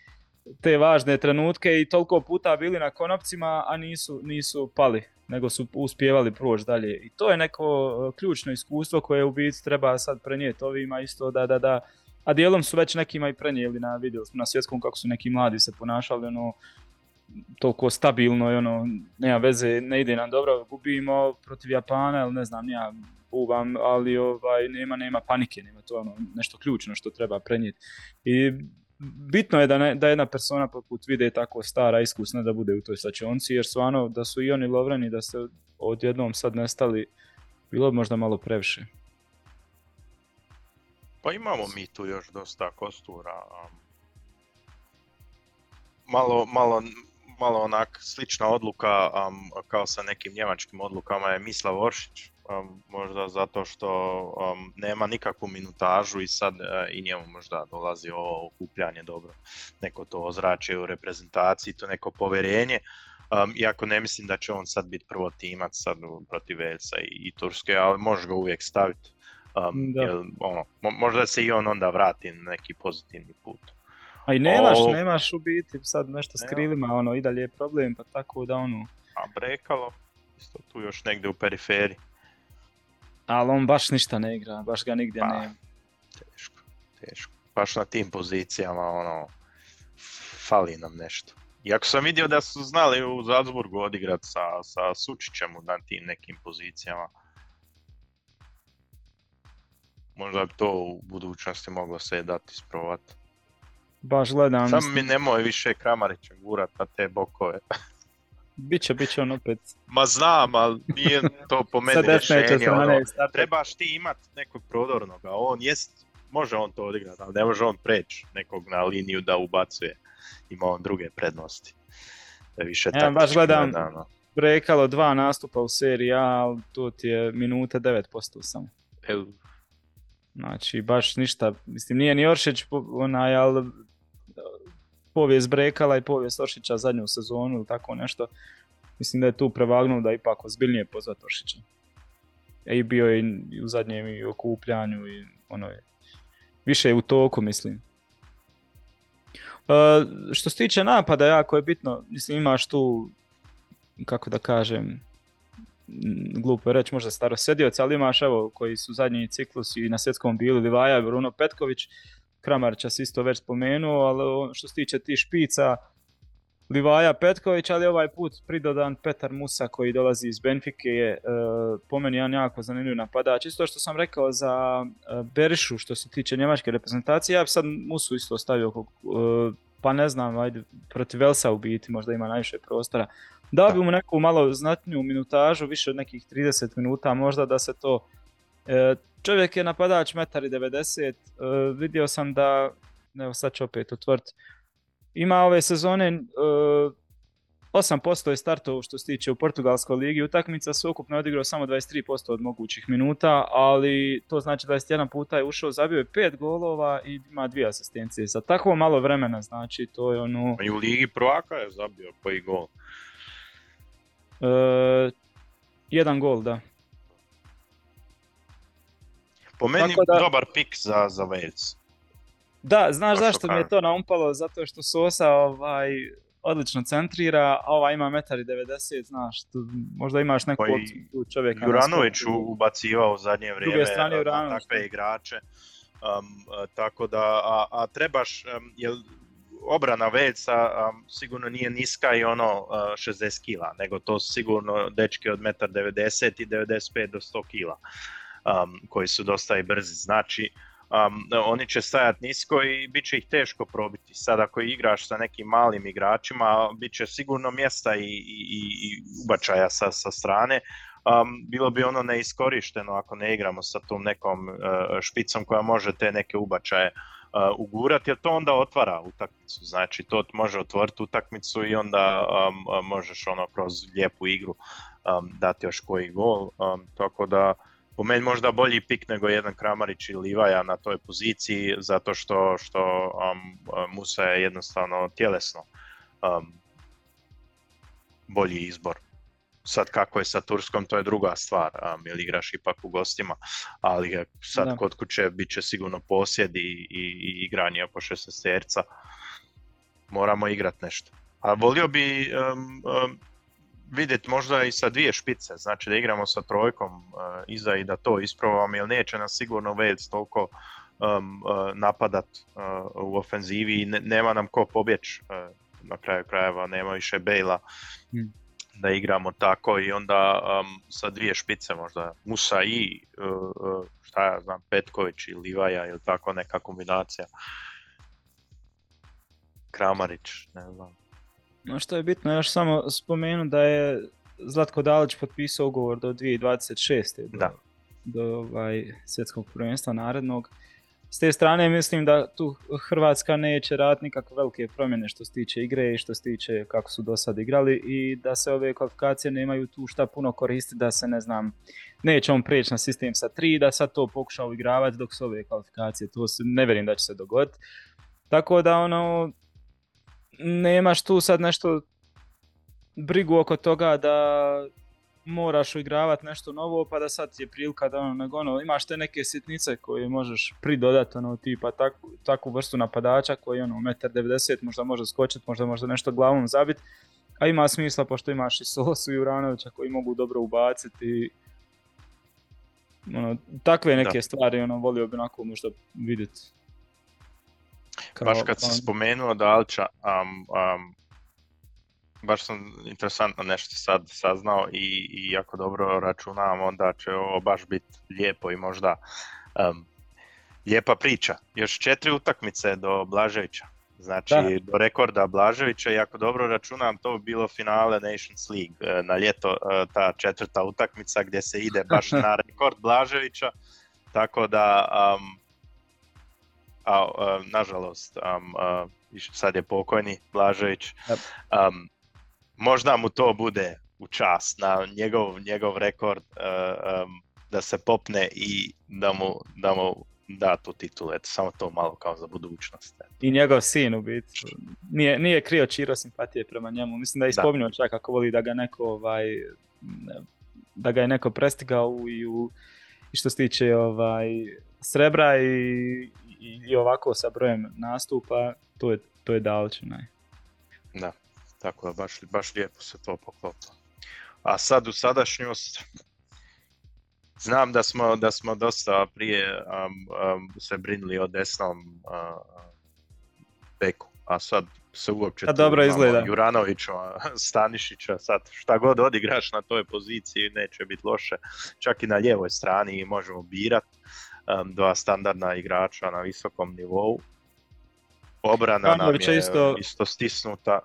te važne trenutke i toliko puta bili na konopcima, a nisu, nisu pali, nego su uspjevali proći dalje. I to je neko e, ključno iskustvo koje u biti treba sad prenijeti ovima isto da, da, da, a dijelom su već nekima i prenijeli na vidjeli smo na svjetskom kako su neki mladi se ponašali, ono, toliko stabilno i ono, nema veze, ne ide nam dobro, gubimo protiv Japana ili ne znam, ja uvam, ali ovaj, nema, nema panike, nema to ono, nešto ključno što treba prenijeti. I bitno je da, ne, da jedna persona poput vide tako stara, iskusna da bude u toj sačonci, jer stvarno da su i oni lovreni, da se odjednom sad nestali, bilo bi možda malo previše. Pa imamo mi tu još dosta kostura. Malo, malo, malo onak slična odluka kao sa nekim njemačkim odlukama je Mislav Oršić. Možda zato što nema nikakvu minutažu i sad e, i njemu možda dolazi ovo okupljanje dobro. Neko to ozračje u reprezentaciji, to neko povjerenje. iako ne mislim da će on sad biti prvo timac sad protiv Velsa i, i Turske, ali može ga uvijek staviti. Um, ono, možda se i on onda vrati na neki pozitivni put. A i nemaš, nemaš u biti sad nešto s krilima, ono, i dalje je problem, pa tako da ono... A Brekalo, isto tu još negdje u periferiji. Ali on baš ništa ne igra, baš ga nigdje pa, nema. Teško, teško. Baš na tim pozicijama, ono, fali nam nešto. Iako sam vidio da su znali u Salzburgu odigrati sa, sa Sučićem na tim nekim pozicijama možda bi to u budućnosti moglo se dati isprovat. Baš gledam. Samo mi nemoj više Kramarića gurat na te bokove. Biće, biće on opet. Ma znam, ali nije to po meni rješenje. Ono, trebaš ti imat nekog prodornog, a on jest, može on to odigrati, ali ne može on preći nekog na liniju da ubacuje. Ima on druge prednosti. Da više ja, baš gledam, gledano. Brekalo dva nastupa u seriji A, ali tu ti je minuta 9% samo. Znači, baš ništa, mislim, nije ni Oršić onaj, ali povijest Brekala i povijest Oršića zadnju sezonu ili tako nešto. Mislim da je tu prevagnuo da ipak ozbiljnije pozvat Oršića. E, I bio je i u zadnjem i okupljanju i ono je, više je u toku, mislim. Uh, što se tiče napada, jako je bitno, mislim imaš tu, kako da kažem, glupo je reći možda starosedioc, ali imaš evo koji su zadnji ciklus i na svjetskom bili Livaja, Bruno Petković, Kramarića se isto već spomenuo, ali što se tiče tih špica, Livaja Petković, ali ovaj put pridodan Petar Musa koji dolazi iz Benfike je e, po meni jedan jako zanimljiv napadač. Isto što sam rekao za e, Berišu što se tiče njemačke reprezentacije, ja bi sad Musu isto stavio, e, pa ne znam, ajde, protiv Velsa u biti možda ima najviše prostora. Dao bi mu neku malo znatniju minutažu, više od nekih 30 minuta, možda da se to... E, čovjek je napadač 1,90 m, e, vidio sam da, evo sad ću opet otvoriti, ima ove sezone e, 8% je startov što se tiče u Portugalskoj ligi utakmica su ukupno odigrao samo 23% od mogućih minuta, ali to znači 21 puta je ušao, zabio je 5 golova i ima dvije asistencije. Za takvo malo vremena, znači to je ono... I u ligi prvaka je zabio koji gol? E, jedan gol, da. Po meni dobar pik za, za Wales. Da, znaš zašto mi je to naumpalo? Zato što Sosa ovaj, odlično centrira, a ova ima 1,90 znaš, tu možda imaš neku pa opciju čovjeka. Juranović ubacivao u zadnje vrijeme strane, takve igrače. Um, tako da, a, a trebaš, um, jel, obrana Velsa um, sigurno nije niska i ono uh, 60 kila, nego to sigurno dečke od 1,90 i 95 do 100 kila, um, koji su dosta i brzi. Znači, um, oni će stajati nisko i bit će ih teško probiti. Sad ako igraš sa nekim malim igračima, bit će sigurno mjesta i, i, i ubačaja sa, sa strane. Um, bilo bi ono neiskorišteno ako ne igramo sa tom nekom uh, špicom koja može te neke ubačaje uh, ugurati, jer to onda otvara utakmicu. Znači, to može otvoriti utakmicu i onda um, možeš ono kroz lijepu igru um, dati još koji gol. Um, tako da, po meni možda bolji pik nego jedan Kramarić ili Livaja na toj poziciji, zato što, što um, Musa je jednostavno tjelesno um, bolji izbor. Sad kako je sa Turskom, to je druga stvar, um, jer igraš ipak u gostima, ali sad kod kuće bit će sigurno posjed i, i, i igranje oko 16 terca. Moramo igrat nešto. A volio bi um, um, vidjeti možda i sa dvije špice, znači da igramo sa trojkom uh, iza i da to isprobamo, jer neće nas sigurno Wales toliko um, uh, napadat uh, u ofenzivi i nema nam ko pobjeć na kraju krajeva, nema više Bejla hmm. da igramo tako i onda um, sa dvije špice možda Musa i šta ja znam Petković ili Livaja ili tako neka kombinacija. Kramarić, ne znam. No što je bitno još samo spomenu da je Zlatko Dalić potpisao ugovor do 2026. Do, Da. do ovaj, svjetskog prvenstva narednog. S te strane mislim da tu Hrvatska neće raditi nikakve velike promjene što se tiče igre i što se tiče kako su do sad igrali i da se ove kvalifikacije nemaju tu šta puno koristiti da se ne znam neće on prijeći na sistem sa tri da sad to pokuša uigravati dok su ove kvalifikacije to se, ne vjerujem da će se dogoditi tako da ono nemaš tu sad nešto brigu oko toga da moraš uigravati nešto novo, pa da sad je prilika da ono, nego ono, imaš te neke sitnice koje možeš pridodati, ono, tipa takvu, takvu vrstu napadača koji ono, 1,90 m možda može skočiti, možda možda nešto glavom zabiti, a ima smisla pošto imaš i Sosu i Juranovića koji mogu dobro ubaciti. Ono, takve neke Da. stvari ono, volio bi onako možda vidjeti. Baš kad si spomenuo Dalića, um, um, baš sam interesantno nešto sad saznao i, i jako dobro računam onda će ovo baš biti lijepo i možda um, lijepa priča. Još četiri utakmice do Blaževića. Znači Da. do rekorda Blaževića i ako dobro računam to bi bilo finale Nations League e, na ljeto e, ta četvrta utakmica gdje se ide baš na rekord Blaževića. Tako da um, a, a, nažalost, um, a, iš- sad je pokojni Blažević, Yep. um, možda mu to bude u čast na njegov, njegov rekord uh, um, da se popne i da mu, da mu da tu titulu, eto, samo to malo kao za budućnost. eto. I njegov sin u biti. Nije, nije krio Čiro simpatije prema njemu. Mislim da je Da. spominjao čak kako voli da ga neko ovaj, da ga je neko prestigao i, u, i što se tiče ovaj, srebra i, i, i ovako sa brojem nastupa, to je, to je Dalić onaj. Da, tako da baš, baš lijepo se to poklopilo. A sad u sadašnjost, znam da smo, da smo dosta prije um, um, se brinuli o desnom uh, beku, a sad se uopće A dobro izgleda. Juranovića, Stanišića, sad šta god odigraš na toj poziciji neće biti loše. Čak i na lijevoj strani možemo birat um, dva standardna igrača na visokom nivou. Obrana nam Kanović je je isto- isto stisnuta.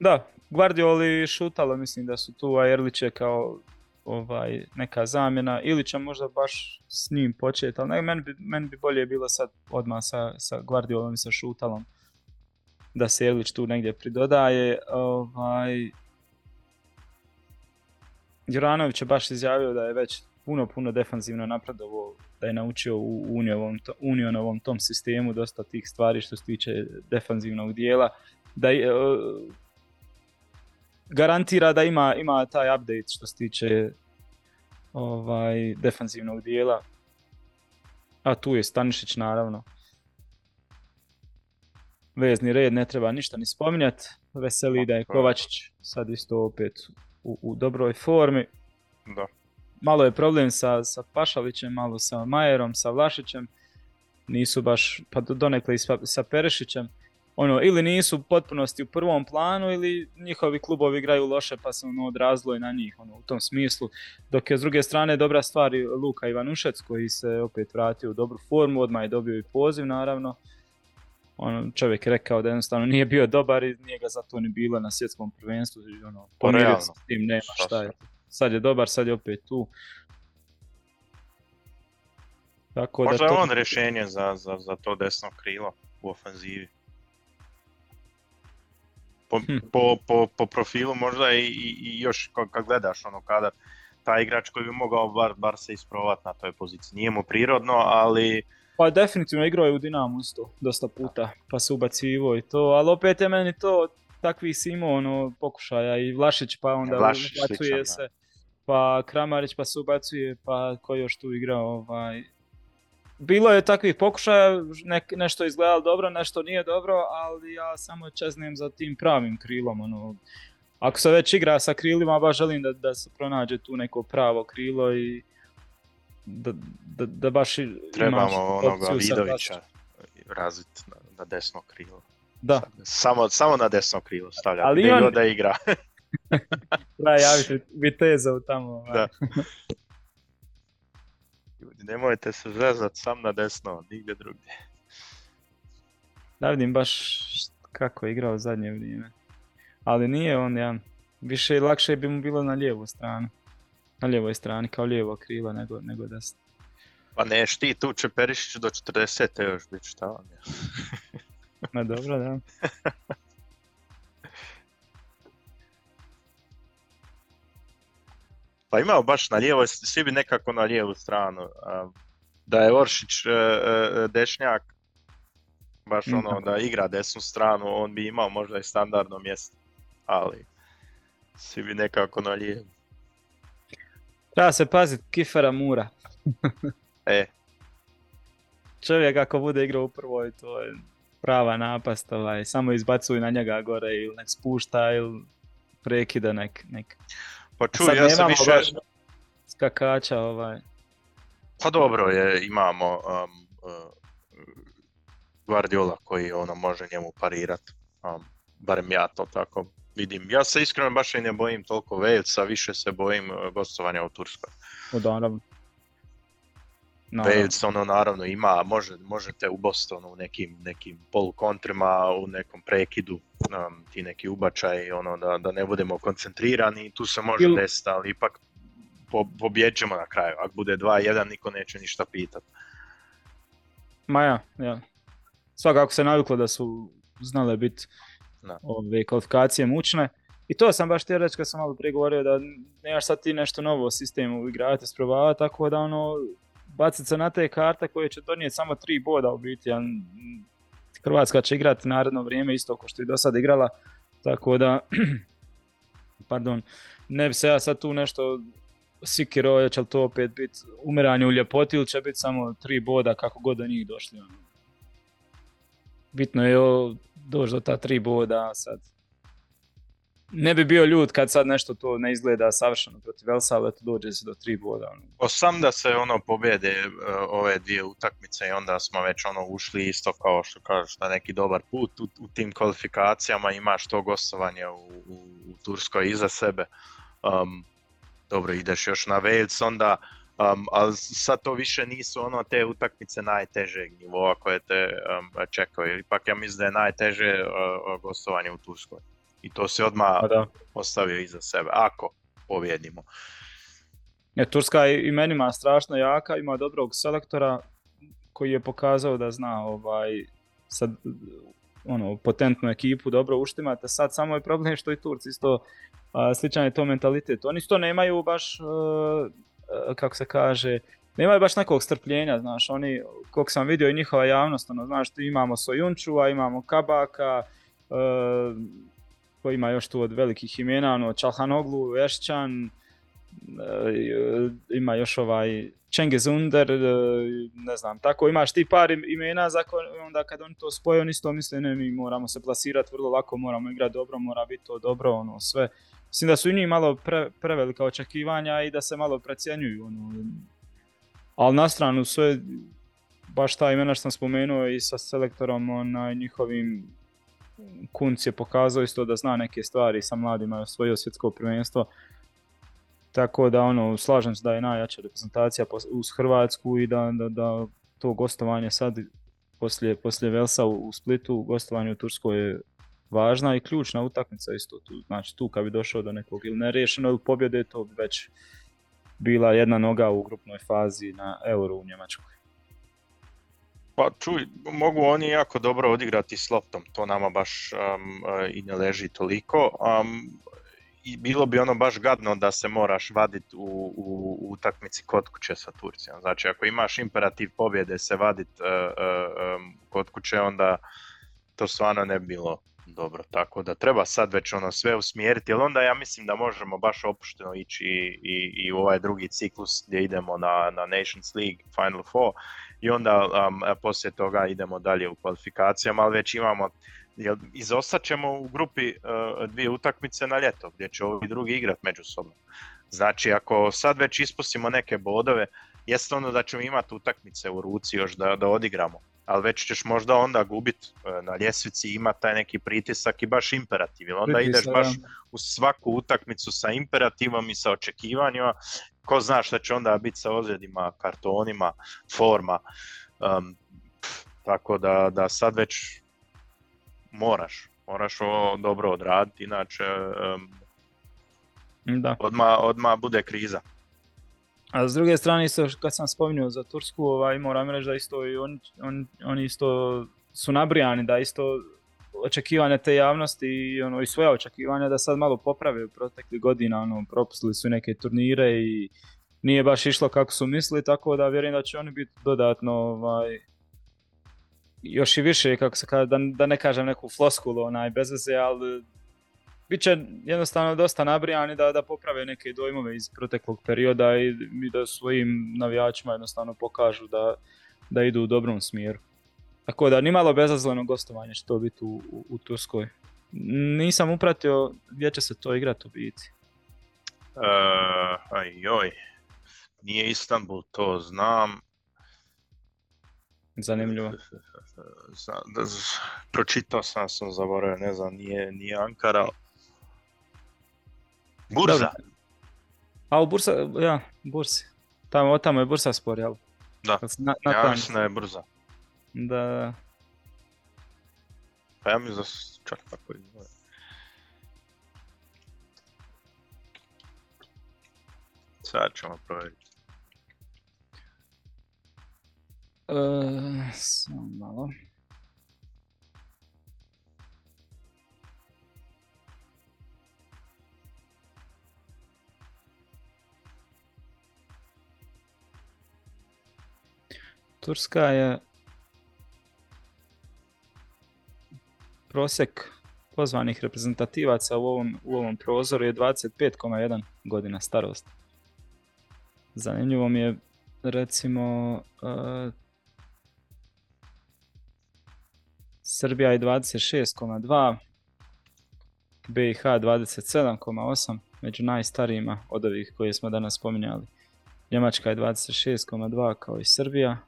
Da, Guardioli šutalo, mislim da su tu, a Erlić je kao ovaj, neka zamjena. Ili će možda baš s njim početi, ali ne, meni, bi, meni bi bolje bilo sad odmah sa, sa Guardiolom i sa šutalom da se Erlić tu negdje pridodaje. Ovaj, Juranović je baš izjavio da je već puno, puno defanzivno napredovao, da je naučio u Unionovom, Unionovom tom sistemu dosta tih stvari što se tiče defanzivnog dijela. Da je, e, garantira da ima, ima taj update što se tiče ovaj, defanzivnog dijela. A tu je Stanišić naravno. Vezni red ne treba ništa ni spominjati. Veseli da je Kovačić sad isto opet u, u dobroj formi. Da. Malo je problem sa, sa Pašalićem, malo sa Majerom, sa Vlašićem. Nisu baš, pa do- donekle i sa, sa Perešićem. Ono, ili nisu u potpunosti u prvom planu ili njihovi klubovi igraju loše pa se ono odrazilo i na njih ono, u tom smislu. Dok je s druge strane dobra stvar i Luka Ivanušec koji se opet vratio u dobru formu, odmah je dobio i poziv naravno. Ono, čovjek je rekao da jednostavno nije bio dobar i nije ga zato ni bilo na svjetskom prvenstvu. Ono, realno. se s tim, nema šta je. Sad? Je dobar, sad je opet tu. Tako Možda da je to... on rješenje za, za, za to desno krilo u ofenzivi. Po, Hm. po, po, po profilu možda i, i, još kad, gledaš ono kada taj igrač koji bi mogao bar, bar se isprovat na toj poziciji. Nije mu prirodno, ali Pa definitivno igrao je u Dinamu isto, dosta puta, pa se ubacivo i to, ali opet je meni to takvi si imao ono, pokušaja i Vlašić pa onda Vlašić ubacuje sličan, da. Pa Kramarić pa se ubacuje, pa ko još tu igrao, ovaj... Bilo je takvih pokušaja, nek, nešto je izgledalo dobro, nešto nije dobro, ali ja samo čeznem za tim pravim krilom, ono, ako se već igra sa krilima, baš želim da, da se pronađe tu neko pravo krilo i da, da, da baš trebamo onoga Vidovića razviti na, na desno krilo. Da, Samo, samo na desno krilo stavljati, Ali on- da igra. treba javiti Viteza u tamo. ovaj. Da. Ljudi, nemojte se zezat sam na desno, nigdje drugdje. Da vidim baš kako je igrao zadnje vrijeme. Ali nije on, ja, više i lakše bi mu bilo na lijevu stranu. Na lijevoj strani, kao lijevo krilo nego, nego desno. Pa ne, ti tu Čeperišić do 40. još bit šta vam je. Ma dobro, da. Pa imao baš na lijevoj, svi bi nekako na lijevu stranu. Da je Oršić e, e, dešnjak, baš ono da igra desnu stranu, on bi imao možda i standardno mjesto. Ali svi bi nekako na lijevu. Treba se paziti Kifera Mura. e. Čovjek ako bude igrao u prvoj, to je prava napast, ovaj, samo izbacuj na njega gore ili nek spušta ili prekida nek. nek. Pa čuj, ja sam više... Baš skakača ovaj. Pa dobro je, imamo um, uh, Guardiola koji ono može njemu parirat. Um, barem ja to tako vidim. Ja se iskreno baš i ne bojim toliko Walesa, više se bojim uh, gostovanja u Turskoj. U naravno. Wales ono naravno ima, može, možete u Bostonu u nekim, nekim polukontrima, u nekom prekidu, um, ti neki ubačaj, ono da, da ne budemo koncentrirani, tu se može Il... desiti, ali ipak po, pobjeđemo na kraju. Ako bude 2-1, niko neće ništa pitati. Ma ja, ja. Svakako se naviklo da su znale biti ove kvalifikacije mučne. I to sam baš htio reći kad sam malo pregovorio da nemaš sad ti nešto novo u sistemu igrati, sprobavati, tako da ono, baciti se na te karte koje će donijeti samo tri boda u biti. Hrvatska će igrati naredno vrijeme isto kao što je do sad igrala, tako da, pardon, ne bi se ja sad tu nešto sikiro, će li to opet biti umiranje u ljepoti ili će biti samo tri boda kako god do njih došli. Ono. Bitno je doći do ta tri boda sad. Ne bi bio ljud kad sad nešto to ne izgleda savršeno protiv Elsa, ali dođe se do tri boda. Ono. Sam da se ono pobjede e, ove dvije utakmice i onda smo već ono ušli isto kao što kažeš na neki dobar put u, u tim kvalifikacijama imaš to gostovanje u, u, u Turskoj iza sebe. Um, dobro, ideš još na Wales, onda, um, ali sad to više nisu ono te utakmice najtežeg nivoa koje te um, čekaju. Ipak ja mislim da je najteže uh, gostovanje u Turskoj. I to se odmah pa ostavio iza sebe, ako pobjedimo. Je, Turska je imenima strašno jaka, ima dobrog selektora koji je pokazao da zna ovaj, sad ono, potentnu ekipu dobro uštimate. Sad samo je problem što i Turci isto sličan je to mentalitet. Oni to nemaju baš, e, e, kako se kaže, nemaju baš nekog strpljenja, znaš, oni, koliko sam vidio i njihova javnost, ono, znaš, imamo Sojunčua, imamo Kabaka, e, koji ima još tu od velikih imena, ono, Čalhanoglu, Ešćan, ima još ovaj Cengiz Under, ne znam, tako imaš ti par imena za onda kad oni to spoje, oni isto misle ne, mi moramo se plasirati vrlo lako, moramo igrati dobro, mora biti to dobro, ono sve. Mislim da su i njih malo pre, prevelika očekivanja i da se malo precjenjuju. Ono. Ali na stranu sve, baš ta imena što sam spomenuo i sa selektorom, onaj, njihovim Kunc je pokazao isto da zna neke stvari sa mladima je osvojio svjetsko prvenstvo. Tako da ono, slažem se da je najjača reprezentacija uz Hrvatsku i da, da, da to gostovanje sad poslije, poslije Velsa u Splitu, gostovanje u Turskoj je važna i ključna utakmica isto tu. Znači tu kad bi došao do nekog ili nerešeno ili pobjede, to bi već bila jedna noga u grupnoj fazi na Euro u Njemačkoj. Pa čuj, mogu oni jako dobro odigrati s loptom, to nama baš um, i ne leži toliko. Um, I bilo bi ono baš gadno da se moraš vaditi u, u, u utakmici kod kuće sa Turcijom. Znači ako imaš imperativ pobjede se vaditi uh, uh, um, kod kuće, onda to stvarno ne bi bilo dobro, tako da treba sad već ono sve usmjeriti, ali onda ja mislim da možemo baš opušteno ići i, i, i u ovaj drugi ciklus gdje idemo na, na Nations League Final Four i onda um, poslije toga idemo dalje u kvalifikacijama, ali već imamo Jel, izostat ćemo u grupi uh, dvije utakmice na ljeto gdje će ovi drugi igrat međusobno. Znači ako sad već ispustimo neke bodove, jest ono da ćemo imati utakmice u ruci još da, da odigramo ali već ćeš možda onda gubit e, na ljestvici, ima taj neki pritisak i baš imperativ, onda ideš baš u svaku utakmicu sa imperativom i sa očekivanjima, ko zna šta će onda biti sa ozljedima, kartonima, forma, um, tako da, da sad već moraš, moraš ovo dobro odraditi, inače Da. odmah, odmah bude kriza. A s druge strane isto kad sam spominjao za Tursku, ovaj, moram reći da isto i oni, on, oni isto su nabrijani, da isto očekivanja te javnosti i ono i svoja očekivanja da sad malo poprave u proteklih godina, ono, propustili su neke turnire i nije baš išlo kako su mislili, tako da vjerujem da će oni biti dodatno ovaj, još i više, kako se kaže, da, da ne kažem neku floskulu onaj bez veze, ali bit će jednostavno dosta nabrijani da, da poprave neke dojmove iz proteklog perioda i, i da svojim navijačima jednostavno pokažu da, da idu u dobrom smjeru. Tako da, nimalo bezazleno gostovanje će to biti u, u, u Turskoj. Nisam upratio gdje će se to igrati u biti. Uh, aj joj, nije Istanbul, to znam. Zanimljivo. Zna, da, pročitao sam, sam zaboravio, ne znam, nije, nije Ankara. Burza, Dobro. A u Bursa, ja, Bursi. Tamo, tamo je Bursa spor, jel? Da. Na, na ja mislim da je Burza. da. Pa ja mislim da su čak tako izgleda. Sad ćemo provjeriti. E, samo malo. Turska je prosjek pozvanih reprezentativaca u ovom, u ovom prozoru je 25,1 godina starosti. Zanimljivo mi je recimo uh, Srbija je 26,2, BiH 27,8, među najstarijima od ovih koje smo danas spominjali. Njemačka je 26,2 kao i Srbija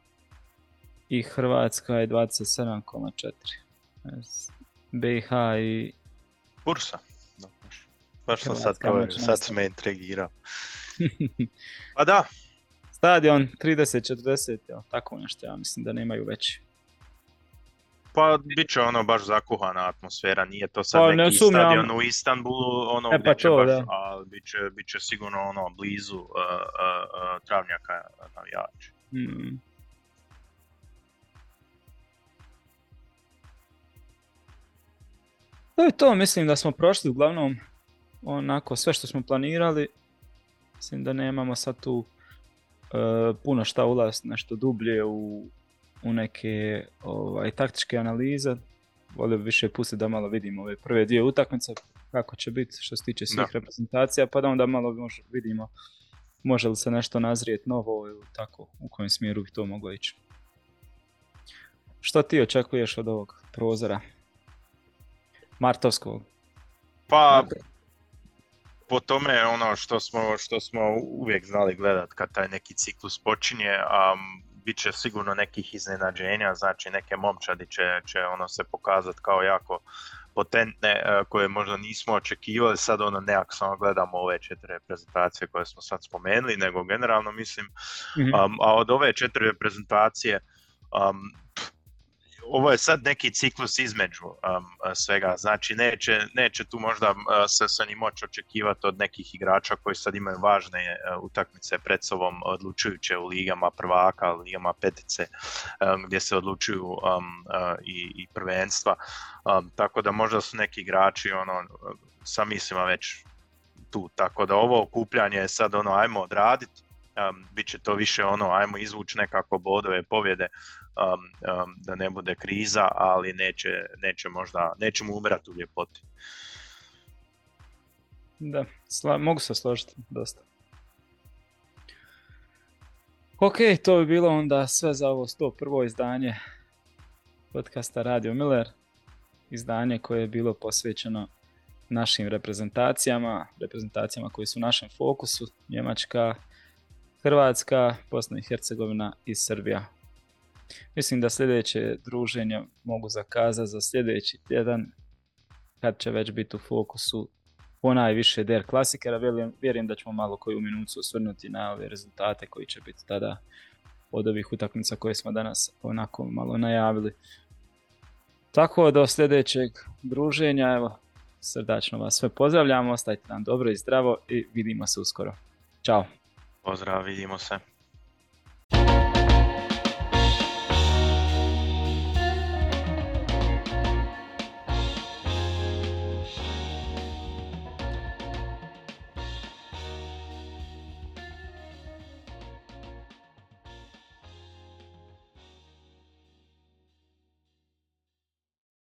i Hrvatska je 27,4. S- BiH i Bursa. Baš. Sam sad provjerio, među sad si me intrigirao. Pa da, stadion 30-40, jel, tako nešto, ja mislim da nemaju veći. pa bit će ono baš zakuhana atmosfera, nije to sad Pa, ne neki sumnjam. stadion u Istanbulu, ono E, pa će to, baš, da. ali bit će, bit će sigurno ono blizu uh, uh, uh, travnjaka navijači. Mm. To je to, mislim da smo prošli uglavnom onako sve što smo planirali. Mislim da nemamo sad tu e, puno šta ulaziti nešto dublje u, u neke ovaj, taktičke analize. Volio bi više pustiti da malo vidimo ove prve dvije utakmice kako će biti što se tiče svih Da. reprezentacija, pa da onda malo mož- vidimo može li se nešto nazrijeti novo ili tako, u kojem smjeru bi to moglo ići. Što ti očekuješ od ovog prozora? Martovskog. Pa, po tome ono što smo, što smo uvijek znali gledat kad taj neki ciklus počinje, a bit će sigurno nekih iznenađenja, znači neke momčadi će, će ono se pokazati kao jako potentne e, koje možda nismo očekivali, sad ono ne ako samo gledamo ove četiri reprezentacije koje smo sad spomenuli, nego generalno mislim. Um, a od ove četiri reprezentacije, um, pff, ovo je sad neki ciklus između um, svega, znači neće, neće tu možda uh, se, se ni moći očekivati od nekih igrača koji sad imaju važne uh, utakmice pred sobom odlučujuće u ligama prvaka, ligama petice, um, gdje se odlučuju um, uh, i, i prvenstva, um, tako da možda su neki igrači ono, sa mislima već tu, tako da ovo okupljanje je sad ono ajmo odraditi, um, bit će to više ono, ajmo izvući nekako bodove, pobjede, um, um, da ne bude kriza, ali neće, neće možda, nećemo umirati u ljepoti. Da, sla- mogu se složiti dosta. Ok, to bi bilo onda sve za ovo 101. izdanje podcasta Radio Miller. Izdanje koje je bilo posvećeno našim reprezentacijama, reprezentacijama koji su u našem fokusu, Njemačka, Hrvatska, Bosna i Hercegovina i Srbija. Mislim da sljedeće druženje mogu zakazati za sljedeći tjedan kad će već biti u fokusu ponajviše der klasikera. Vjerujem, vjerujem da ćemo malo koju minutu osvrnuti na ove rezultate koji će biti tada od ovih utakmica koje smo danas onako malo najavili. Tako do sljedećeg druženja, evo, srdačno vas sve pozdravljamo, ostajte nam dobro i zdravo i vidimo se uskoro. Ćao. Pozdrav, vidimo se.